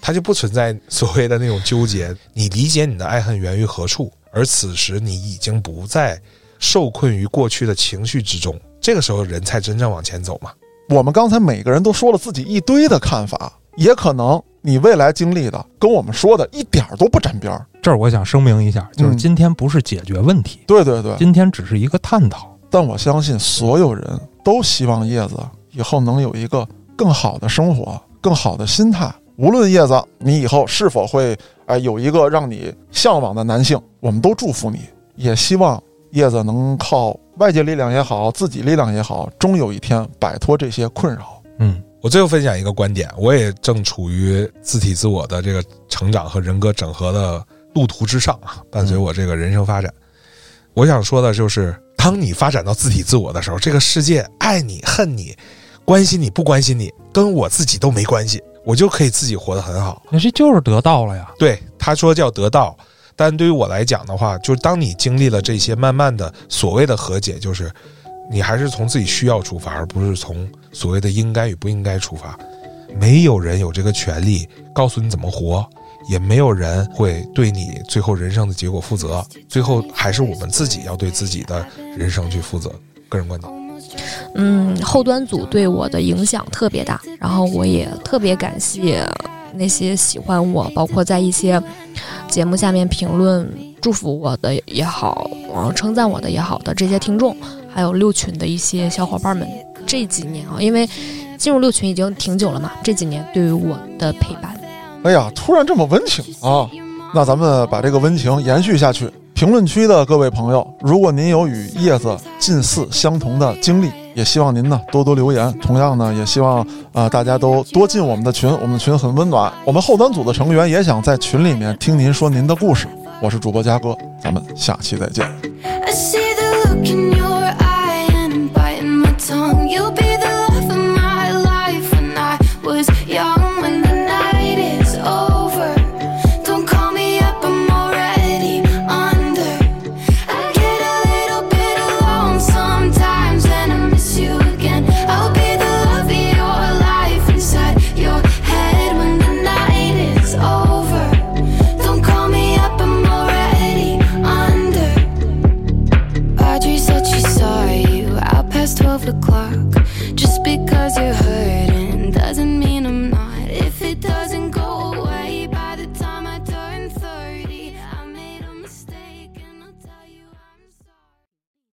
它就不存在 所谓的那种纠结。你理解你的爱恨源于何处，而此时你已经不再受困于过去的情绪之中。这个时候，人才真正往前走嘛。我们刚才每个人都说了自己一堆的看法，也可能你未来经历的跟我们说的一点儿都不沾边儿。这儿我想声明一下，就是嗯今天不是解决问题，对对对，今天只是一个探讨。但我相信所有人都希望叶子以后能有一个更好的生活、更好的心态。无论叶子你以后是否会哎有一个让你向往的男性，我们都祝福你，也希望叶子能靠外界力量也好，自己力量也好，终有一天摆脱这些困扰。嗯，我最后分享一个观点，我也正处于自体自我的这个成长和人格整合的路途之上啊，伴随我这个人生发展。我想说的就是，当你发展到自体自我的时候，这个世界爱你、恨你、关心你、不关心你，跟我自己都没关系，我就可以自己活得很好。那这就是得到了呀。对，他说叫得到，但对于我来讲的话，就是当你经历了这些，慢慢的所谓的和解，就是你还是从自己需要出发，而不是从所谓的应该与不应该出发。没有人有这个权利告诉你怎么活，也没有人会对你最后人生的结果负责。最后还是我们自己要对自己的人生去负责。个人观点。嗯，后端组对我的影响特别大，然后我也特别感谢那些喜欢我，包括在一些节目下面评论祝福我的也好，嗯，称赞我的也好的这些听众，还有六群的一些小伙伴们。这几年啊，因为进入六群已经挺久了嘛，这几年对于我的陪伴，哎呀，突然这么温情啊！那咱们把这个温情延续下去。评论区的各位朋友，如果您有与叶子近似相同的经历，也希望您呢多多留言。同样呢，也希望啊、呃大家都多进我们的群，我们的群很温暖。我们后端组的成员也想在群里面听您说您的故事。我是主播嘉哥，咱们下期再见。